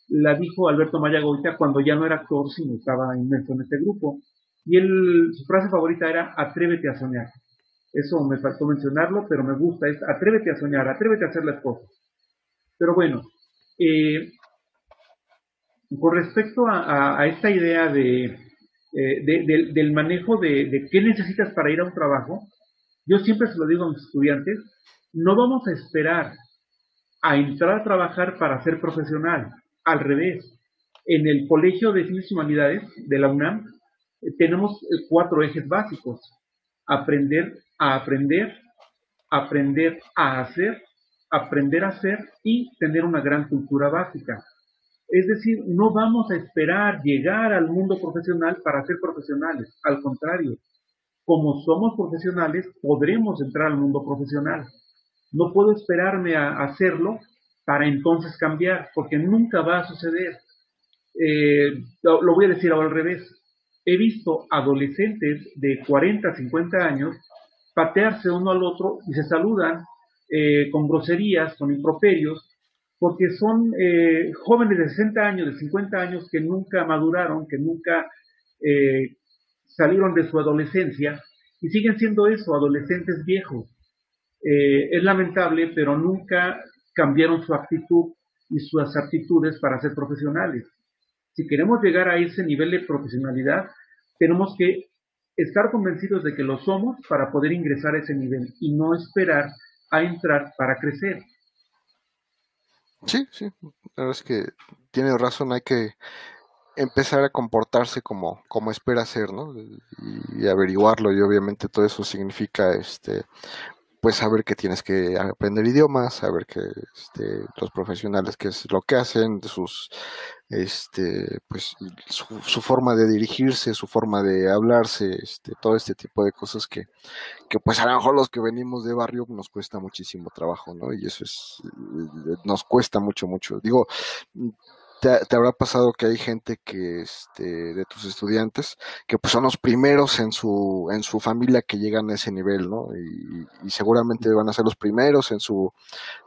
la dijo Alberto Maya Goita cuando ya no era actor, sino estaba inmerso en este grupo. Y él, su frase favorita era, atrévete a soñar. Eso me faltó mencionarlo, pero me gusta, es atrévete a soñar, atrévete a hacer las cosas. Pero bueno, eh, con respecto a, esta idea de, eh, del manejo de, de qué necesitas para ir a un trabajo, yo siempre se lo digo a mis estudiantes, no vamos a esperar a entrar a trabajar para ser profesional. Al revés, en el Colegio de Ciencias y Humanidades de la UNAM eh, tenemos eh, cuatro ejes básicos. Aprender a aprender, aprender a hacer, aprender a hacer y tener una gran cultura básica. Es decir, no vamos a esperar llegar al mundo profesional para ser profesionales. Al contrario, como somos profesionales, podremos entrar al mundo profesional. No puedo esperarme a hacerlo para entonces cambiar, porque nunca va a suceder. Eh, lo, voy a decir ahora al revés. He visto adolescentes de 40, 50 años patearse uno al otro y se saludan eh, con groserías, con improperios, porque son eh, jóvenes de 60 años, de 50 años que nunca maduraron, que nunca salieron de su adolescencia y siguen siendo eso, adolescentes viejos. Eh, es lamentable, pero nunca cambiaron su actitud y sus aptitudes para ser profesionales. Si queremos llegar a ese nivel de profesionalidad, tenemos que estar convencidos de que lo somos para poder ingresar a ese nivel y no esperar a entrar para crecer. Sí, sí, la verdad es que tiene razón, hay que empezar a comportarse como, como espera ser, ¿no? Y, averiguarlo, y obviamente todo eso significa este pues saber que tienes que aprender idiomas, saber que este, los profesionales qué es lo que hacen, sus este pues su, forma de dirigirse, su forma de hablarse, este, todo este tipo de cosas que, que pues a lo mejor los que venimos de barrio nos cuesta muchísimo trabajo, ¿no? Y eso es nos cuesta mucho, mucho. Digo, te, habrá pasado que hay gente que, este, de tus estudiantes, que pues son los primeros en su, en su familia que llegan a ese nivel, ¿no? Y, seguramente van a ser los primeros en su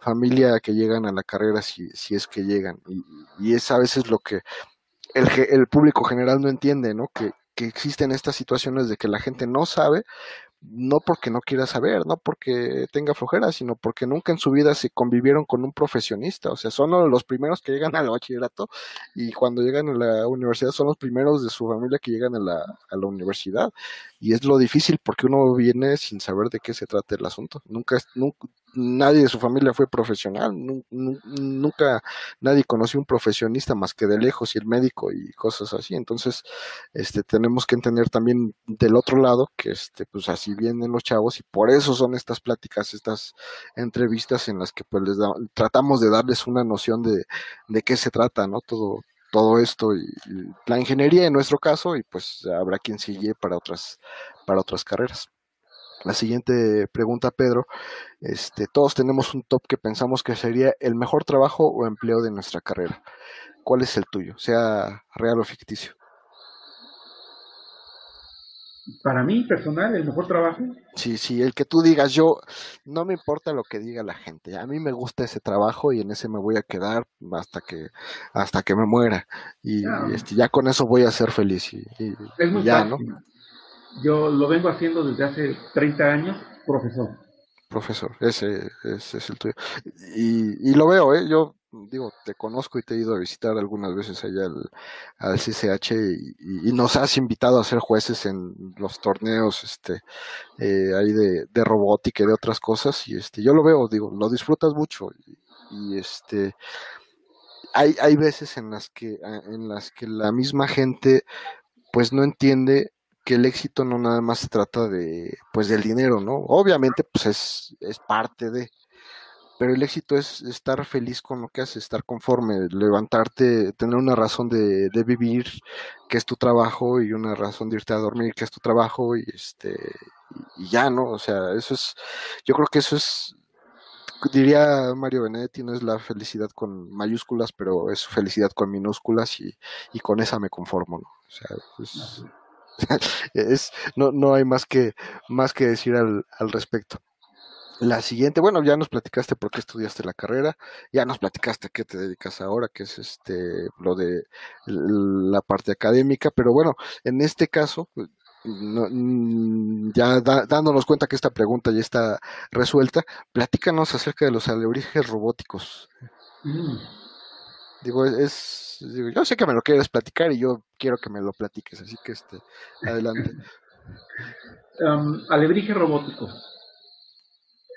familia que llegan a la carrera si, si es que llegan. Y, y es a veces lo que el, el público general no entiende, ¿no? Que, que existen estas situaciones de que la gente no sabe no porque no quiera saber, no porque tenga flojera, sino porque nunca en su vida se convivieron con un profesionista. O sea, son los primeros que llegan al bachillerato y cuando llegan a la universidad son los primeros de su familia que llegan a la, a la universidad. Y es lo difícil porque uno viene sin saber de qué se trata el asunto. Nunca, nunca nadie de su familia fue profesional, nunca nadie conoció un profesionista más que de lejos y el médico y cosas así. Entonces, este, tenemos que entender también del otro lado que, este, pues así vienen los chavos y por eso son estas pláticas, estas entrevistas en las que pues les tratamos de darles una noción de, de qué se trata, ¿no? Todo, todo esto y, la ingeniería en nuestro caso y pues habrá quien sigue para otras, para otras carreras. La siguiente pregunta, Pedro. Este, todos tenemos un top que pensamos que sería el mejor trabajo o empleo de nuestra carrera. ¿Cuál es el tuyo? Sea real o ficticio. Para mí, personal, el mejor trabajo. Sí, sí, el que tú digas, yo, no me importa lo que diga la gente. A mí me gusta ese trabajo y en ese me voy a quedar hasta que, hasta que me muera. Y este, ya con eso voy a ser feliz. Y, ya, ¿no? Yo lo vengo haciendo desde hace 30 años, profesor. Profesor, ese, ese es el tuyo. Y, y lo veo, ¿eh? Yo digo, te conozco y te he ido a visitar algunas veces allá al, al CCH y, nos has invitado a ser jueces en los torneos este eh, ahí de, de, robótica y de otras cosas y este yo lo veo, digo, lo disfrutas mucho y, y este hay, hay veces en las que en las que la misma gente pues no entiende que el éxito no nada más se trata de, pues del dinero, ¿no? Obviamente, pues es, es parte de, pero el éxito es estar feliz con lo que haces, estar conforme, levantarte, tener una razón de, de, vivir, que es tu trabajo, y una razón de irte a dormir, que es tu trabajo, y este, y ya, ¿no? O sea, eso es, yo creo que eso es, diría Mario Benedetti, no es la felicidad con mayúsculas, pero es felicidad con minúsculas, y, y con esa me conformo, ¿no? O sea, pues, es, no, no hay más que, más que decir al, al respecto. La siguiente, bueno, ya nos platicaste por qué estudiaste la carrera, ya nos platicaste a qué te dedicas ahora, que es este lo de la parte académica, pero bueno, en este caso, mm, ya dándonos cuenta que esta pregunta ya está resuelta, platícanos acerca de los alebrijes robóticos. Mm. Digo, es yo sé que me lo quieres platicar y yo quiero que me lo platiques, así que este, adelante. um, alebrije robótico.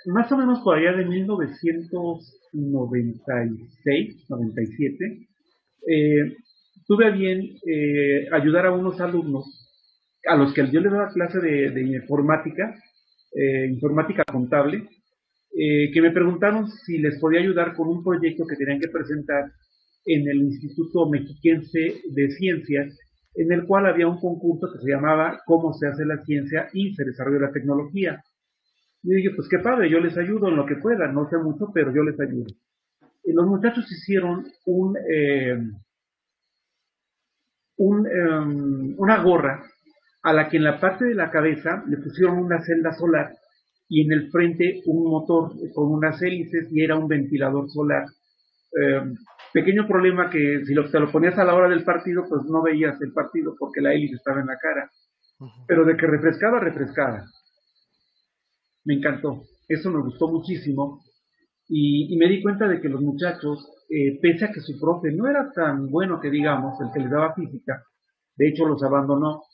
Más o menos por allá de 1996, 97, eh, tuve a bien eh, ayudar a unos alumnos a los que yo les daba clase de, informática, eh, informática contable, que me preguntaron si les podía ayudar con un proyecto que tenían que presentar en el Instituto Mexiquense de Ciencias, en el cual había un concurso que se llamaba Cómo se hace la ciencia y se desarrolla la tecnología. Y dije, pues qué padre, yo les ayudo en lo que pueda, no sé mucho, pero yo les ayudo. Y los muchachos hicieron un, eh, un em, una gorra a la que en la parte de la cabeza le pusieron una celda solar y en el frente un motor con unas hélices y era un ventilador solar Eh, pequeño problema que si lo, te lo ponías a la hora del partido, pues no veías el partido porque la hélice estaba en la cara. Pero de que refrescaba, refrescaba. Me encantó. Eso me gustó muchísimo. Y, me di cuenta de que los muchachos, eh, pese a que su profe no era tan bueno que digamos, el que les daba física, de hecho los abandonó,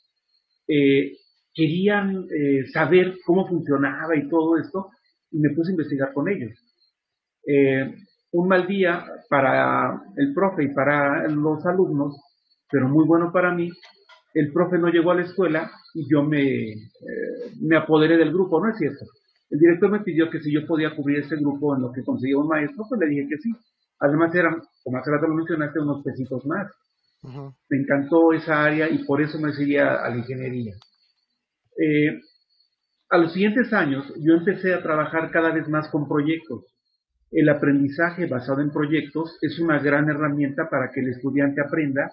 eh, querían eh, saber cómo funcionaba y todo esto, y me puse a investigar con ellos. un mal día para el profe y para los alumnos, pero muy bueno para mí, el profe no llegó a la escuela y yo me, me apoderé del grupo, ¿no es cierto? El director me pidió que si yo podía cubrir ese grupo en lo que conseguía un maestro, pues le dije que sí. Además eran, como hace rato lo mencionaste, unos pesitos más. Me encantó esa área y por eso me decidí a, la ingeniería. Eh, a los siguientes años yo empecé a trabajar cada vez más con proyectos. El aprendizaje basado en proyectos es una gran herramienta para que el estudiante aprenda,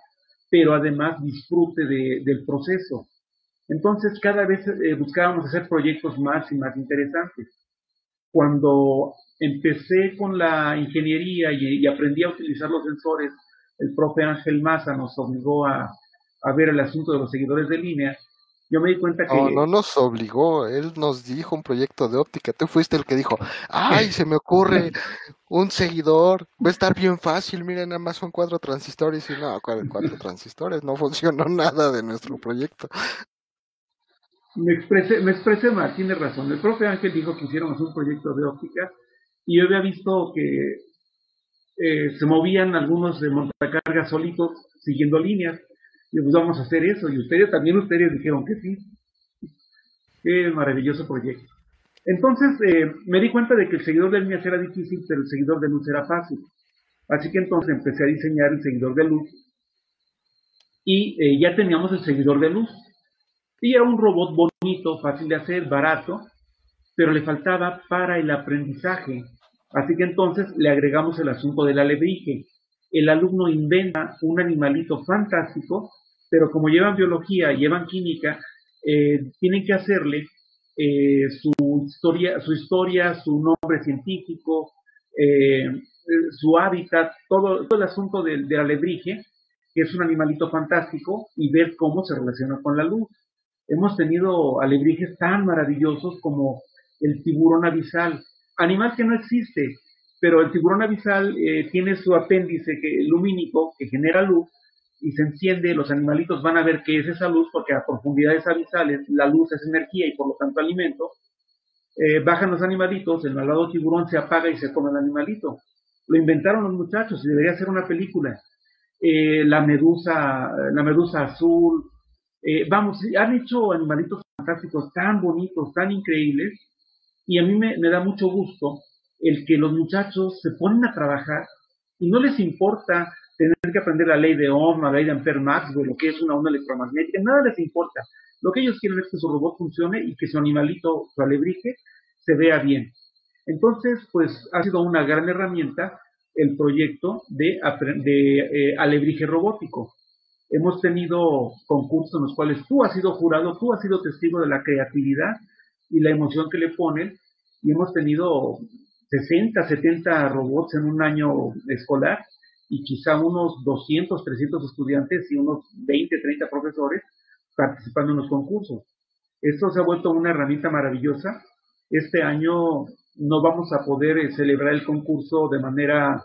pero además disfrute del proceso. Entonces cada vez eh, buscábamos hacer proyectos más y más interesantes. Cuando empecé con la ingeniería y, aprendí a utilizar los sensores, el profe Ángel Maza nos obligó a, ver el asunto de los seguidores de línea. Yo me di cuenta que... No, no nos obligó, él nos dijo un proyecto de óptica. Tú fuiste el que dijo, ay, se me ocurre un seguidor, va a estar bien fácil, miren, nada más son cuatro transistores y no, cuatro transistores, no funcionó nada de nuestro proyecto. Me expresé, me expresé mal, tiene razón. El profe Ángel dijo que hiciéramos un proyecto de óptica y yo había visto que eh, se movían algunos de montacargas solitos siguiendo líneas. Y pues vamos a hacer eso. Y ustedes también, ustedes dijeron que sí. Qué maravilloso proyecto. Entonces eh, me di cuenta de que el seguidor de líneas era difícil, pero el seguidor de luz era fácil. Así que entonces empecé a diseñar el seguidor de luz y eh, ya teníamos el seguidor de luz. Y era un robot bonito, fácil de hacer, barato, pero le faltaba para el aprendizaje. Así que entonces le agregamos el asunto del alebrije. El alumno inventa un animalito fantástico, pero como llevan biología, llevan química, eh, tienen que hacerle eh, su, historia, su historia, su nombre científico, eh, su hábitat, todo, el asunto del, del alebrije, que es un animalito fantástico, y ver cómo se relaciona con la luz. Hemos tenido alebrijes tan maravillosos como el tiburón abisal, animal que no existe, pero el tiburón abisal eh, tiene su apéndice que, lumínico que genera luz y se enciende, los animalitos van a ver qué es esa luz porque a profundidades abisales la luz es energía y por lo tanto alimento. Eh, bajan los animalitos, el malvado tiburón se apaga y se come el animalito. Lo inventaron los muchachos y debería ser una película. Eh, la medusa, la medusa azul, eh, vamos, han hecho animalitos fantásticos tan bonitos, tan increíbles, y a mí me, da mucho gusto el que los muchachos se ponen a trabajar y no les importa tener que aprender la ley de Ohm, la ley de Ampere Maxwell, lo que es una onda electromagnética, nada les importa. Lo que ellos quieren es que su robot funcione y que su animalito, su alebrije, se vea bien. Entonces, pues ha sido una gran herramienta el proyecto de, de eh, alebrije robótico. Hemos tenido concursos en los cuales tú has sido jurado, tú has sido testigo de la creatividad y la emoción que le ponen y hemos tenido 60, 70 robots en un año escolar y quizá unos 200, 300 estudiantes y unos 20, 30 profesores participando en los concursos. Esto se ha vuelto una herramienta maravillosa. Este año no vamos a poder eh, celebrar el concurso de manera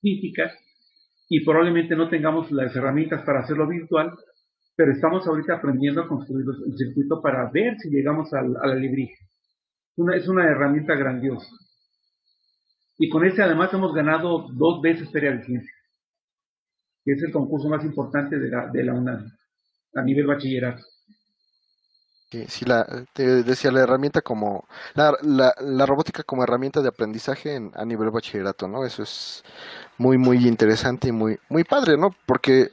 física, y probablemente no tengamos las herramientas para hacerlo virtual, pero estamos ahorita aprendiendo a construir el circuito para ver si llegamos al, a la librija. es una herramienta grandiosa. Y con este además hemos ganado dos veces Feria de Ciencia, que es el concurso más importante de la, de la UNAM a nivel bachillerato. Sí, la, te decía la herramienta como la, la, la robótica como herramienta de aprendizaje en, a nivel bachillerato, ¿no? Eso es muy muy interesante y muy muy padre, ¿no? Porque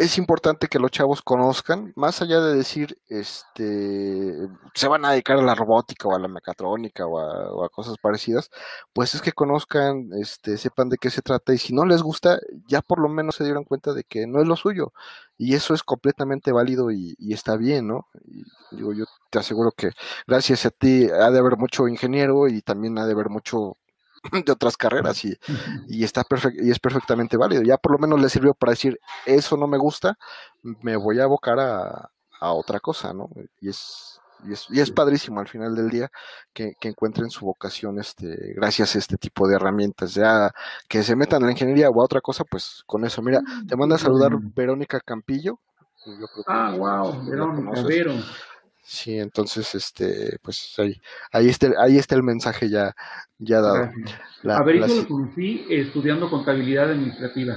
es importante que los chavos conozcan, más allá de decir, este, se van a dedicar a la robótica o a la mecatrónica o a, cosas parecidas, pues es que conozcan, este, sepan de qué se trata y si no les gusta, ya por lo menos se dieron cuenta de que no es lo suyo y eso es completamente válido y, está bien, ¿no? digo, yo te aseguro que gracias a ti ha de haber mucho ingeniero y también ha de haber mucho de otras carreras y, y está perfect, y es perfectamente válido. Ya por lo menos le sirvió para decir, eso no me gusta, me voy a abocar a, a otra cosa, ¿no? Y es, y es, y es padrísimo al final del día que, que, encuentren su vocación este, gracias a este tipo de herramientas. Ya que se metan a la ingeniería o a otra cosa, pues con eso. Mira, te manda a saludar Verónica Campillo. Yo creo que ah, wow, Verónica, Vero. Sí, entonces, este, pues ahí, ahí está, ahí está el mensaje ya, ya dado. La, a ver, yo lo conocí estudiando contabilidad administrativa.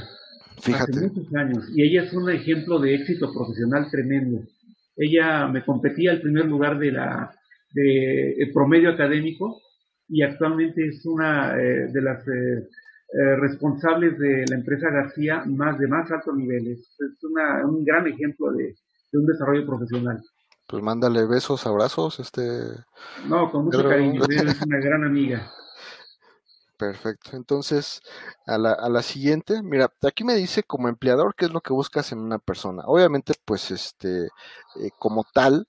Fíjate. Hace muchos años. Y ella es un ejemplo de éxito profesional tremendo. Ella me competía al primer lugar de la de promedio académico y actualmente es una eh, de las eh, eh, responsables de la empresa García más de más altos niveles. Es una, un gran ejemplo de, de un desarrollo profesional. Pues mándale besos, abrazos, este. No, con mucho cariño, es una gran amiga. Perfecto. Entonces, a la, a la siguiente, mira, aquí me dice como empleador qué es lo que buscas en una persona. Obviamente, pues, este, eh, como tal,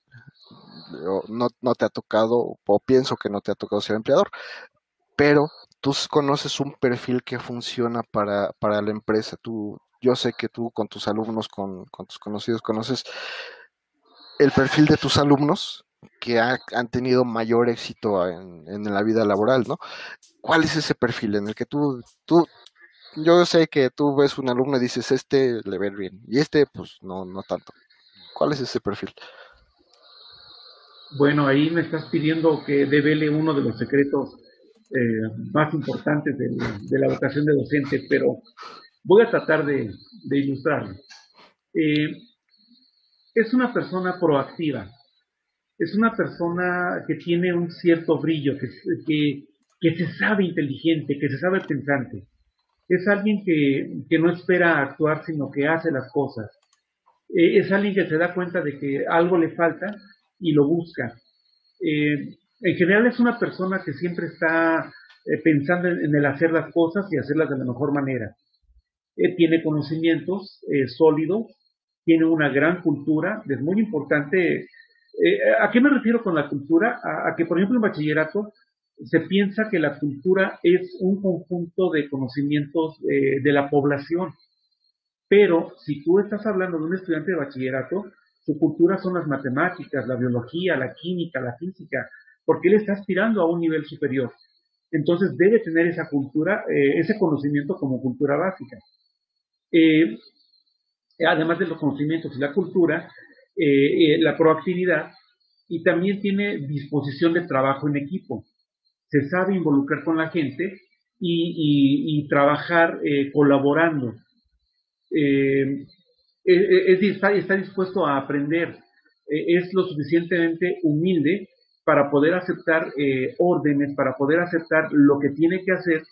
no, no te ha tocado, o pienso que no te ha tocado ser empleador, pero tú conoces un perfil que funciona para, para la empresa. Tú, yo sé que tú con tus alumnos, con, con tus conocidos, conoces el perfil de tus alumnos que han tenido mayor éxito en, la vida laboral, ¿no? ¿Cuál es ese perfil en el que tú, tú, yo sé que tú ves un alumno y dices, este le ve bien, y este, pues, no, no tanto. ¿Cuál es ese perfil? Bueno, ahí me estás pidiendo que devele uno de los secretos eh, más importantes de, la vocación de docente, pero voy a tratar de, ilustrarlo. Eh, es una persona proactiva, es una persona que tiene un cierto brillo, que, que, se sabe inteligente, que se sabe pensante. Es alguien que, no espera actuar, sino que hace las cosas. Eh, es alguien que se da cuenta de que algo le falta y lo busca. Eh, en general es una persona que siempre está eh, pensando en, el hacer las cosas y hacerlas de la mejor manera. tiene conocimientos sólidos, tiene una gran cultura, es muy importante. Eh, ¿A qué me refiero con la cultura? A, que, por ejemplo, en bachillerato se piensa que la cultura es un conjunto de conocimientos eh, de la población. Pero si tú estás hablando de un estudiante de bachillerato, su cultura son las matemáticas, la biología, la química, la física, porque él está aspirando a un nivel superior. Entonces debe tener esa cultura, eh, ese conocimiento como cultura básica. Además de los conocimientos y la cultura, eh, eh, la proactividad y también tiene disposición de trabajo en equipo. Se sabe involucrar con la gente y, trabajar eh, colaborando. es, está, está, dispuesto a aprender. es lo suficientemente humilde para poder aceptar órdenes, para poder aceptar lo que tiene que hacer,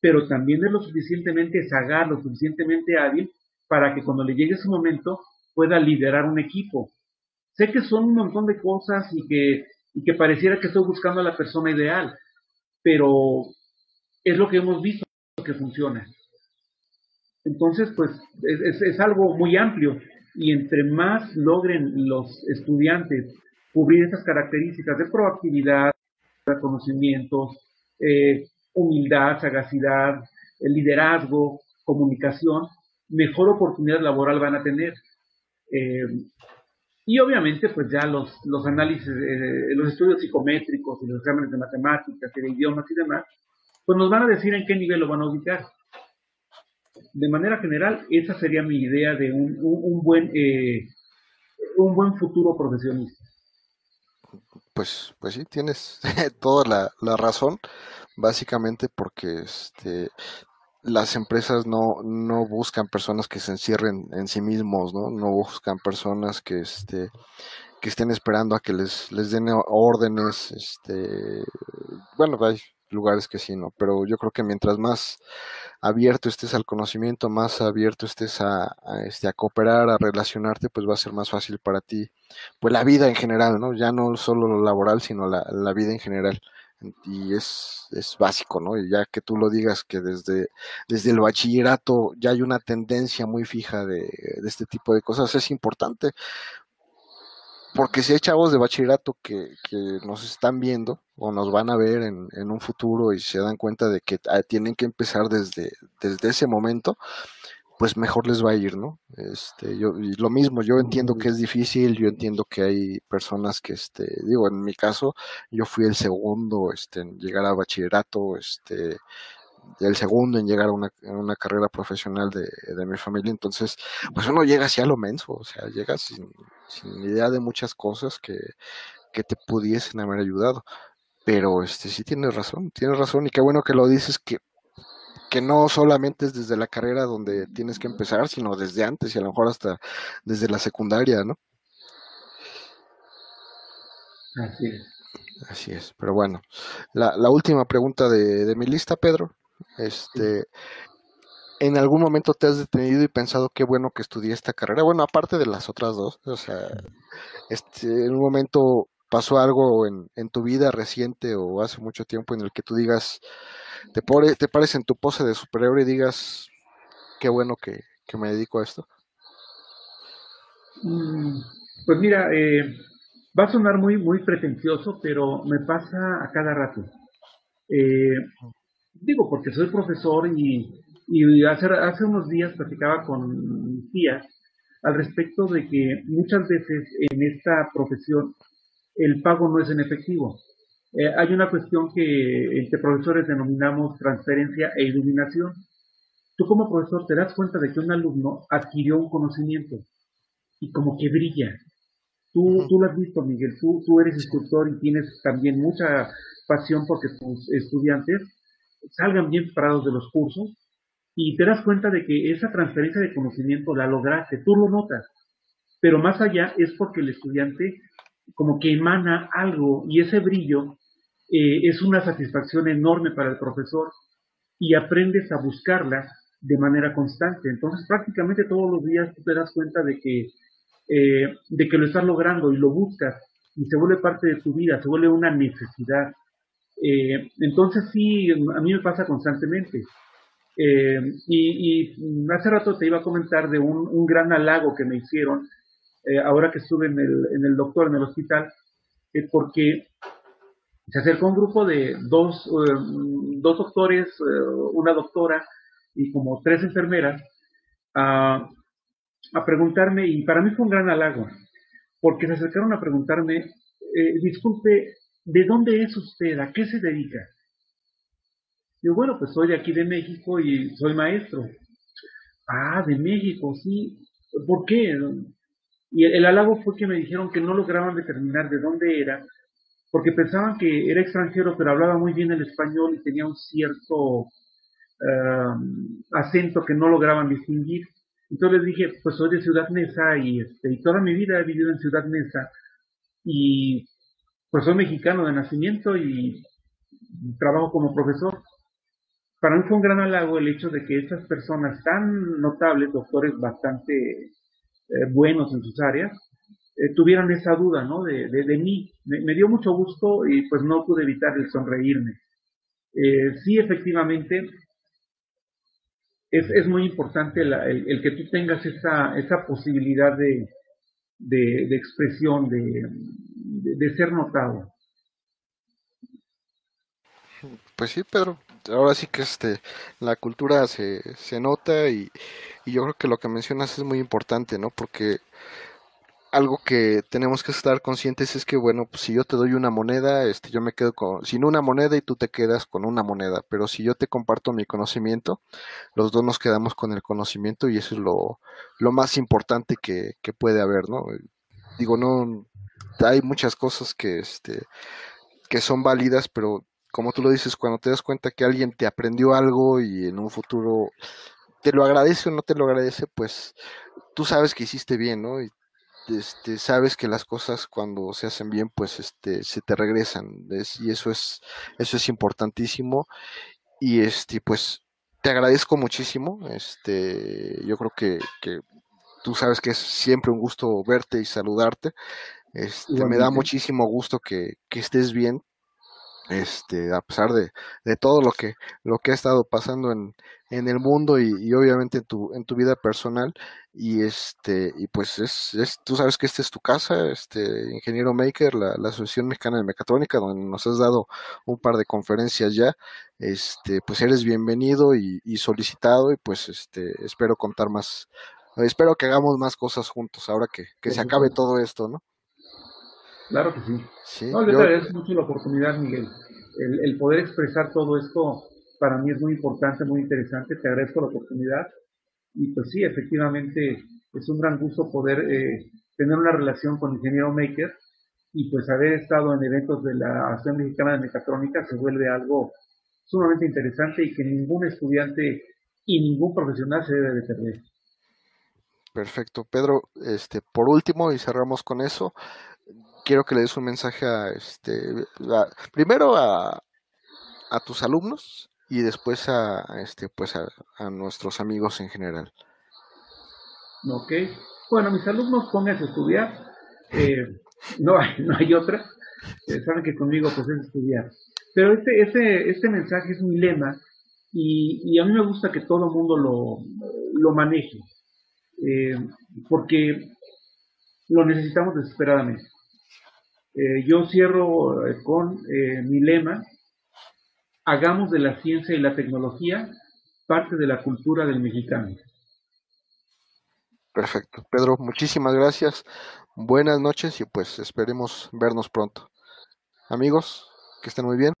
pero también es lo suficientemente sagaz, lo suficientemente hábil para que cuando le llegue su momento pueda liderar un equipo. Sé que son un montón de cosas y que, y que pareciera que estoy buscando a la persona ideal, pero es lo que hemos visto que funciona. Entonces, pues es, es, algo muy amplio y entre más logren los estudiantes cubrir estas características de proactividad, conocimientos, eh, humildad, sagacidad, liderazgo, comunicación, mejor oportunidad laboral van a tener. Eh, y obviamente, pues ya los, los análisis, eh, los estudios psicométricos y los exámenes de matemáticas y de idiomas y demás, pues nos van a decir en qué nivel lo van a ubicar. De manera general, esa sería mi idea de un, un, buen, eh, un buen futuro profesionista. Pues, pues sí, tienes toda la, la razón, básicamente porque este, las empresas no, no buscan personas que se encierren en sí mismos, ¿no? No buscan personas que, este, que estén esperando a que les, les den órdenes, este, bueno, hay lugares que sí, ¿no? Pero yo creo que mientras más abierto estés al conocimiento, más abierto estés a, este, a cooperar, a relacionarte, pues va a ser más fácil para ti, pues la vida en general, ¿no? Ya no solo lo laboral, sino la, la vida en general y es, es básico, ¿no? Y ya que tú lo digas que desde, desde el bachillerato ya hay una tendencia muy fija de, de este tipo de cosas, es importante porque si hay chavos de bachillerato que, que nos están viendo o nos van a ver en, en un futuro y se dan cuenta de que ah, tienen que empezar desde, desde ese momento, pues mejor les va a ir, ¿no? Este, yo, lo mismo, yo entiendo que es difícil, yo entiendo que hay personas que, este, digo, en mi caso, yo fui el segundo, este, en llegar a bachillerato, este, el segundo en llegar a una, a una carrera profesional de, de, mi familia, entonces, pues uno llega así a lo menso, o sea, llega sin, sin idea de muchas cosas que, que te pudiesen haber ayudado. Pero este sí tienes razón, tienes razón, y qué bueno que lo dices que que no solamente es desde la carrera donde tienes que empezar, sino desde antes y a lo mejor hasta desde la secundaria, ¿no? Así es. Así es, pero bueno, la, la última pregunta de, de, mi lista, Pedro. Este, ¿En algún momento te has detenido y pensado qué bueno que estudié esta carrera? Bueno, aparte de las otras dos, o sea, este, en un momento pasó algo en, en tu vida reciente o hace mucho tiempo en el que tú digas, te, pone, te pares en tu pose de superhéroe y digas, qué bueno que, que me dedico a esto? Mm, pues mira, eh, va a sonar muy, muy pretencioso, pero me pasa a cada rato. Eh, digo, porque soy profesor y, y hace, hace unos días platicaba con mi tía al respecto de que muchas veces en esta profesión el pago no es en efectivo. Eh, hay una cuestión que entre profesores denominamos transferencia e iluminación. Tú como profesor te das cuenta de que un alumno adquirió un conocimiento y como que brilla. Tú, uh -huh. tú lo has visto, Miguel, tú, tú eres instructor y tienes también mucha pasión porque tus estudiantes salgan bien preparados de los cursos y te das cuenta de que esa transferencia de conocimiento la lograste, tú lo notas, pero más allá es porque el estudiante como que emana algo y ese brillo eh, es una satisfacción enorme para el profesor y aprendes a buscarla de manera constante. Entonces prácticamente todos los días tú te das cuenta de que, eh, de que lo estás logrando y lo buscas y se vuelve parte de tu vida, se vuelve una necesidad. Eh, entonces sí, a mí me pasa constantemente. Y, hace rato te iba a comentar de un, gran halago que me hicieron ahora que estuve en el, en el doctor, en el hospital, porque se acercó un grupo de dos, dos doctores, una doctora y como tres enfermeras a, a, preguntarme, y para mí fue un gran halago, porque se acercaron a preguntarme, disculpe, ¿de dónde es usted? ¿A qué se dedica? Yo, bueno, pues soy de aquí de México y soy maestro. Ah, de México, sí. ¿Por qué? Y el, el, halago fue que me dijeron que no lograban determinar de dónde era, porque pensaban que era extranjero, pero hablaba muy bien el español y tenía un cierto uh, acento que no lograban distinguir. Entonces les dije, pues soy de Ciudad Neza y, este, y toda mi vida he vivido en Ciudad Neza y pues soy mexicano de nacimiento y trabajo como profesor para mí fue un gran halago el hecho de que estas personas tan notables, doctores bastante eh, buenos en sus áreas, eh, tuvieran esa duda, ¿no? De, de, de mí. Me, dio mucho gusto y pues no pude evitar el sonreírme. Eh, sí, efectivamente, es, es muy importante la, el, el, que tú tengas esa, esa posibilidad de, de, expresión, de, de ser notado. Pues sí, Pedro, ahora sí que este la cultura se, se nota y, y, yo creo que lo que mencionas es muy importante, ¿no? Porque algo que tenemos que estar conscientes es que, bueno, pues si yo te doy una moneda, este, yo me quedo con, sin una moneda y tú te quedas con una moneda, pero si yo te comparto mi conocimiento, los dos nos quedamos con el conocimiento y eso es lo, lo más importante que, que puede haber, ¿no? Digo, no, hay muchas cosas que, este, que son válidas, pero como tú lo dices, cuando te das cuenta que alguien te aprendió algo y en un futuro te lo agradece o no te lo agradece, pues tú sabes que hiciste bien, ¿no? Y este, sabes que las cosas cuando se hacen bien, pues este, se te regresan. ¿ves? Y eso es, eso es importantísimo. Y este, pues te agradezco muchísimo. Este, yo creo que, que tú sabes que es siempre un gusto verte y saludarte. Este, me da muchísimo gusto que, que estés bien, este, a pesar de, de, todo lo que, lo que ha estado pasando en, en el mundo y, y, obviamente en tu, en tu vida personal. Y este, y pues es, es, tú sabes que esta es tu casa, este, Ingeniero Maker, la, la Asociación Mexicana de Mecatrónica, donde nos has dado un par de conferencias ya. Este, pues eres bienvenido y, y solicitado, y pues este, espero contar más, espero que hagamos más cosas juntos ahora que, que se acabe todo esto, ¿no? Claro que sí. sí no, yo... agradezco mucho la oportunidad, Miguel. El, el, poder expresar todo esto para mí es muy importante, muy interesante. Te agradezco la oportunidad. Y pues sí, efectivamente, es un gran gusto poder eh, tener una relación con Ingeniero Maker y pues haber estado en eventos de la Asociación Mexicana de Mecatrónica se vuelve algo sumamente interesante y que ningún estudiante y ningún profesional se debe de perder. Perfecto. Pedro, este, por último, y cerramos con eso, quiero que le des un mensaje a este primero a, a, tus alumnos y después a, este pues a, nuestros amigos en general. Ok, bueno, mis alumnos pónganse a estudiar, eh, no, no hay otra, eh, saben que conmigo pues es estudiar, pero este, este, este mensaje es mi lema y, y a mí me gusta que todo el mundo lo, lo maneje, eh, porque lo necesitamos desesperadamente. Eh, yo cierro eh, con eh, mi lema, hagamos de la ciencia y la tecnología parte de la cultura del mexicano. Perfecto. Pedro, muchísimas gracias. Buenas noches y pues esperemos vernos pronto. Amigos, que estén muy bien.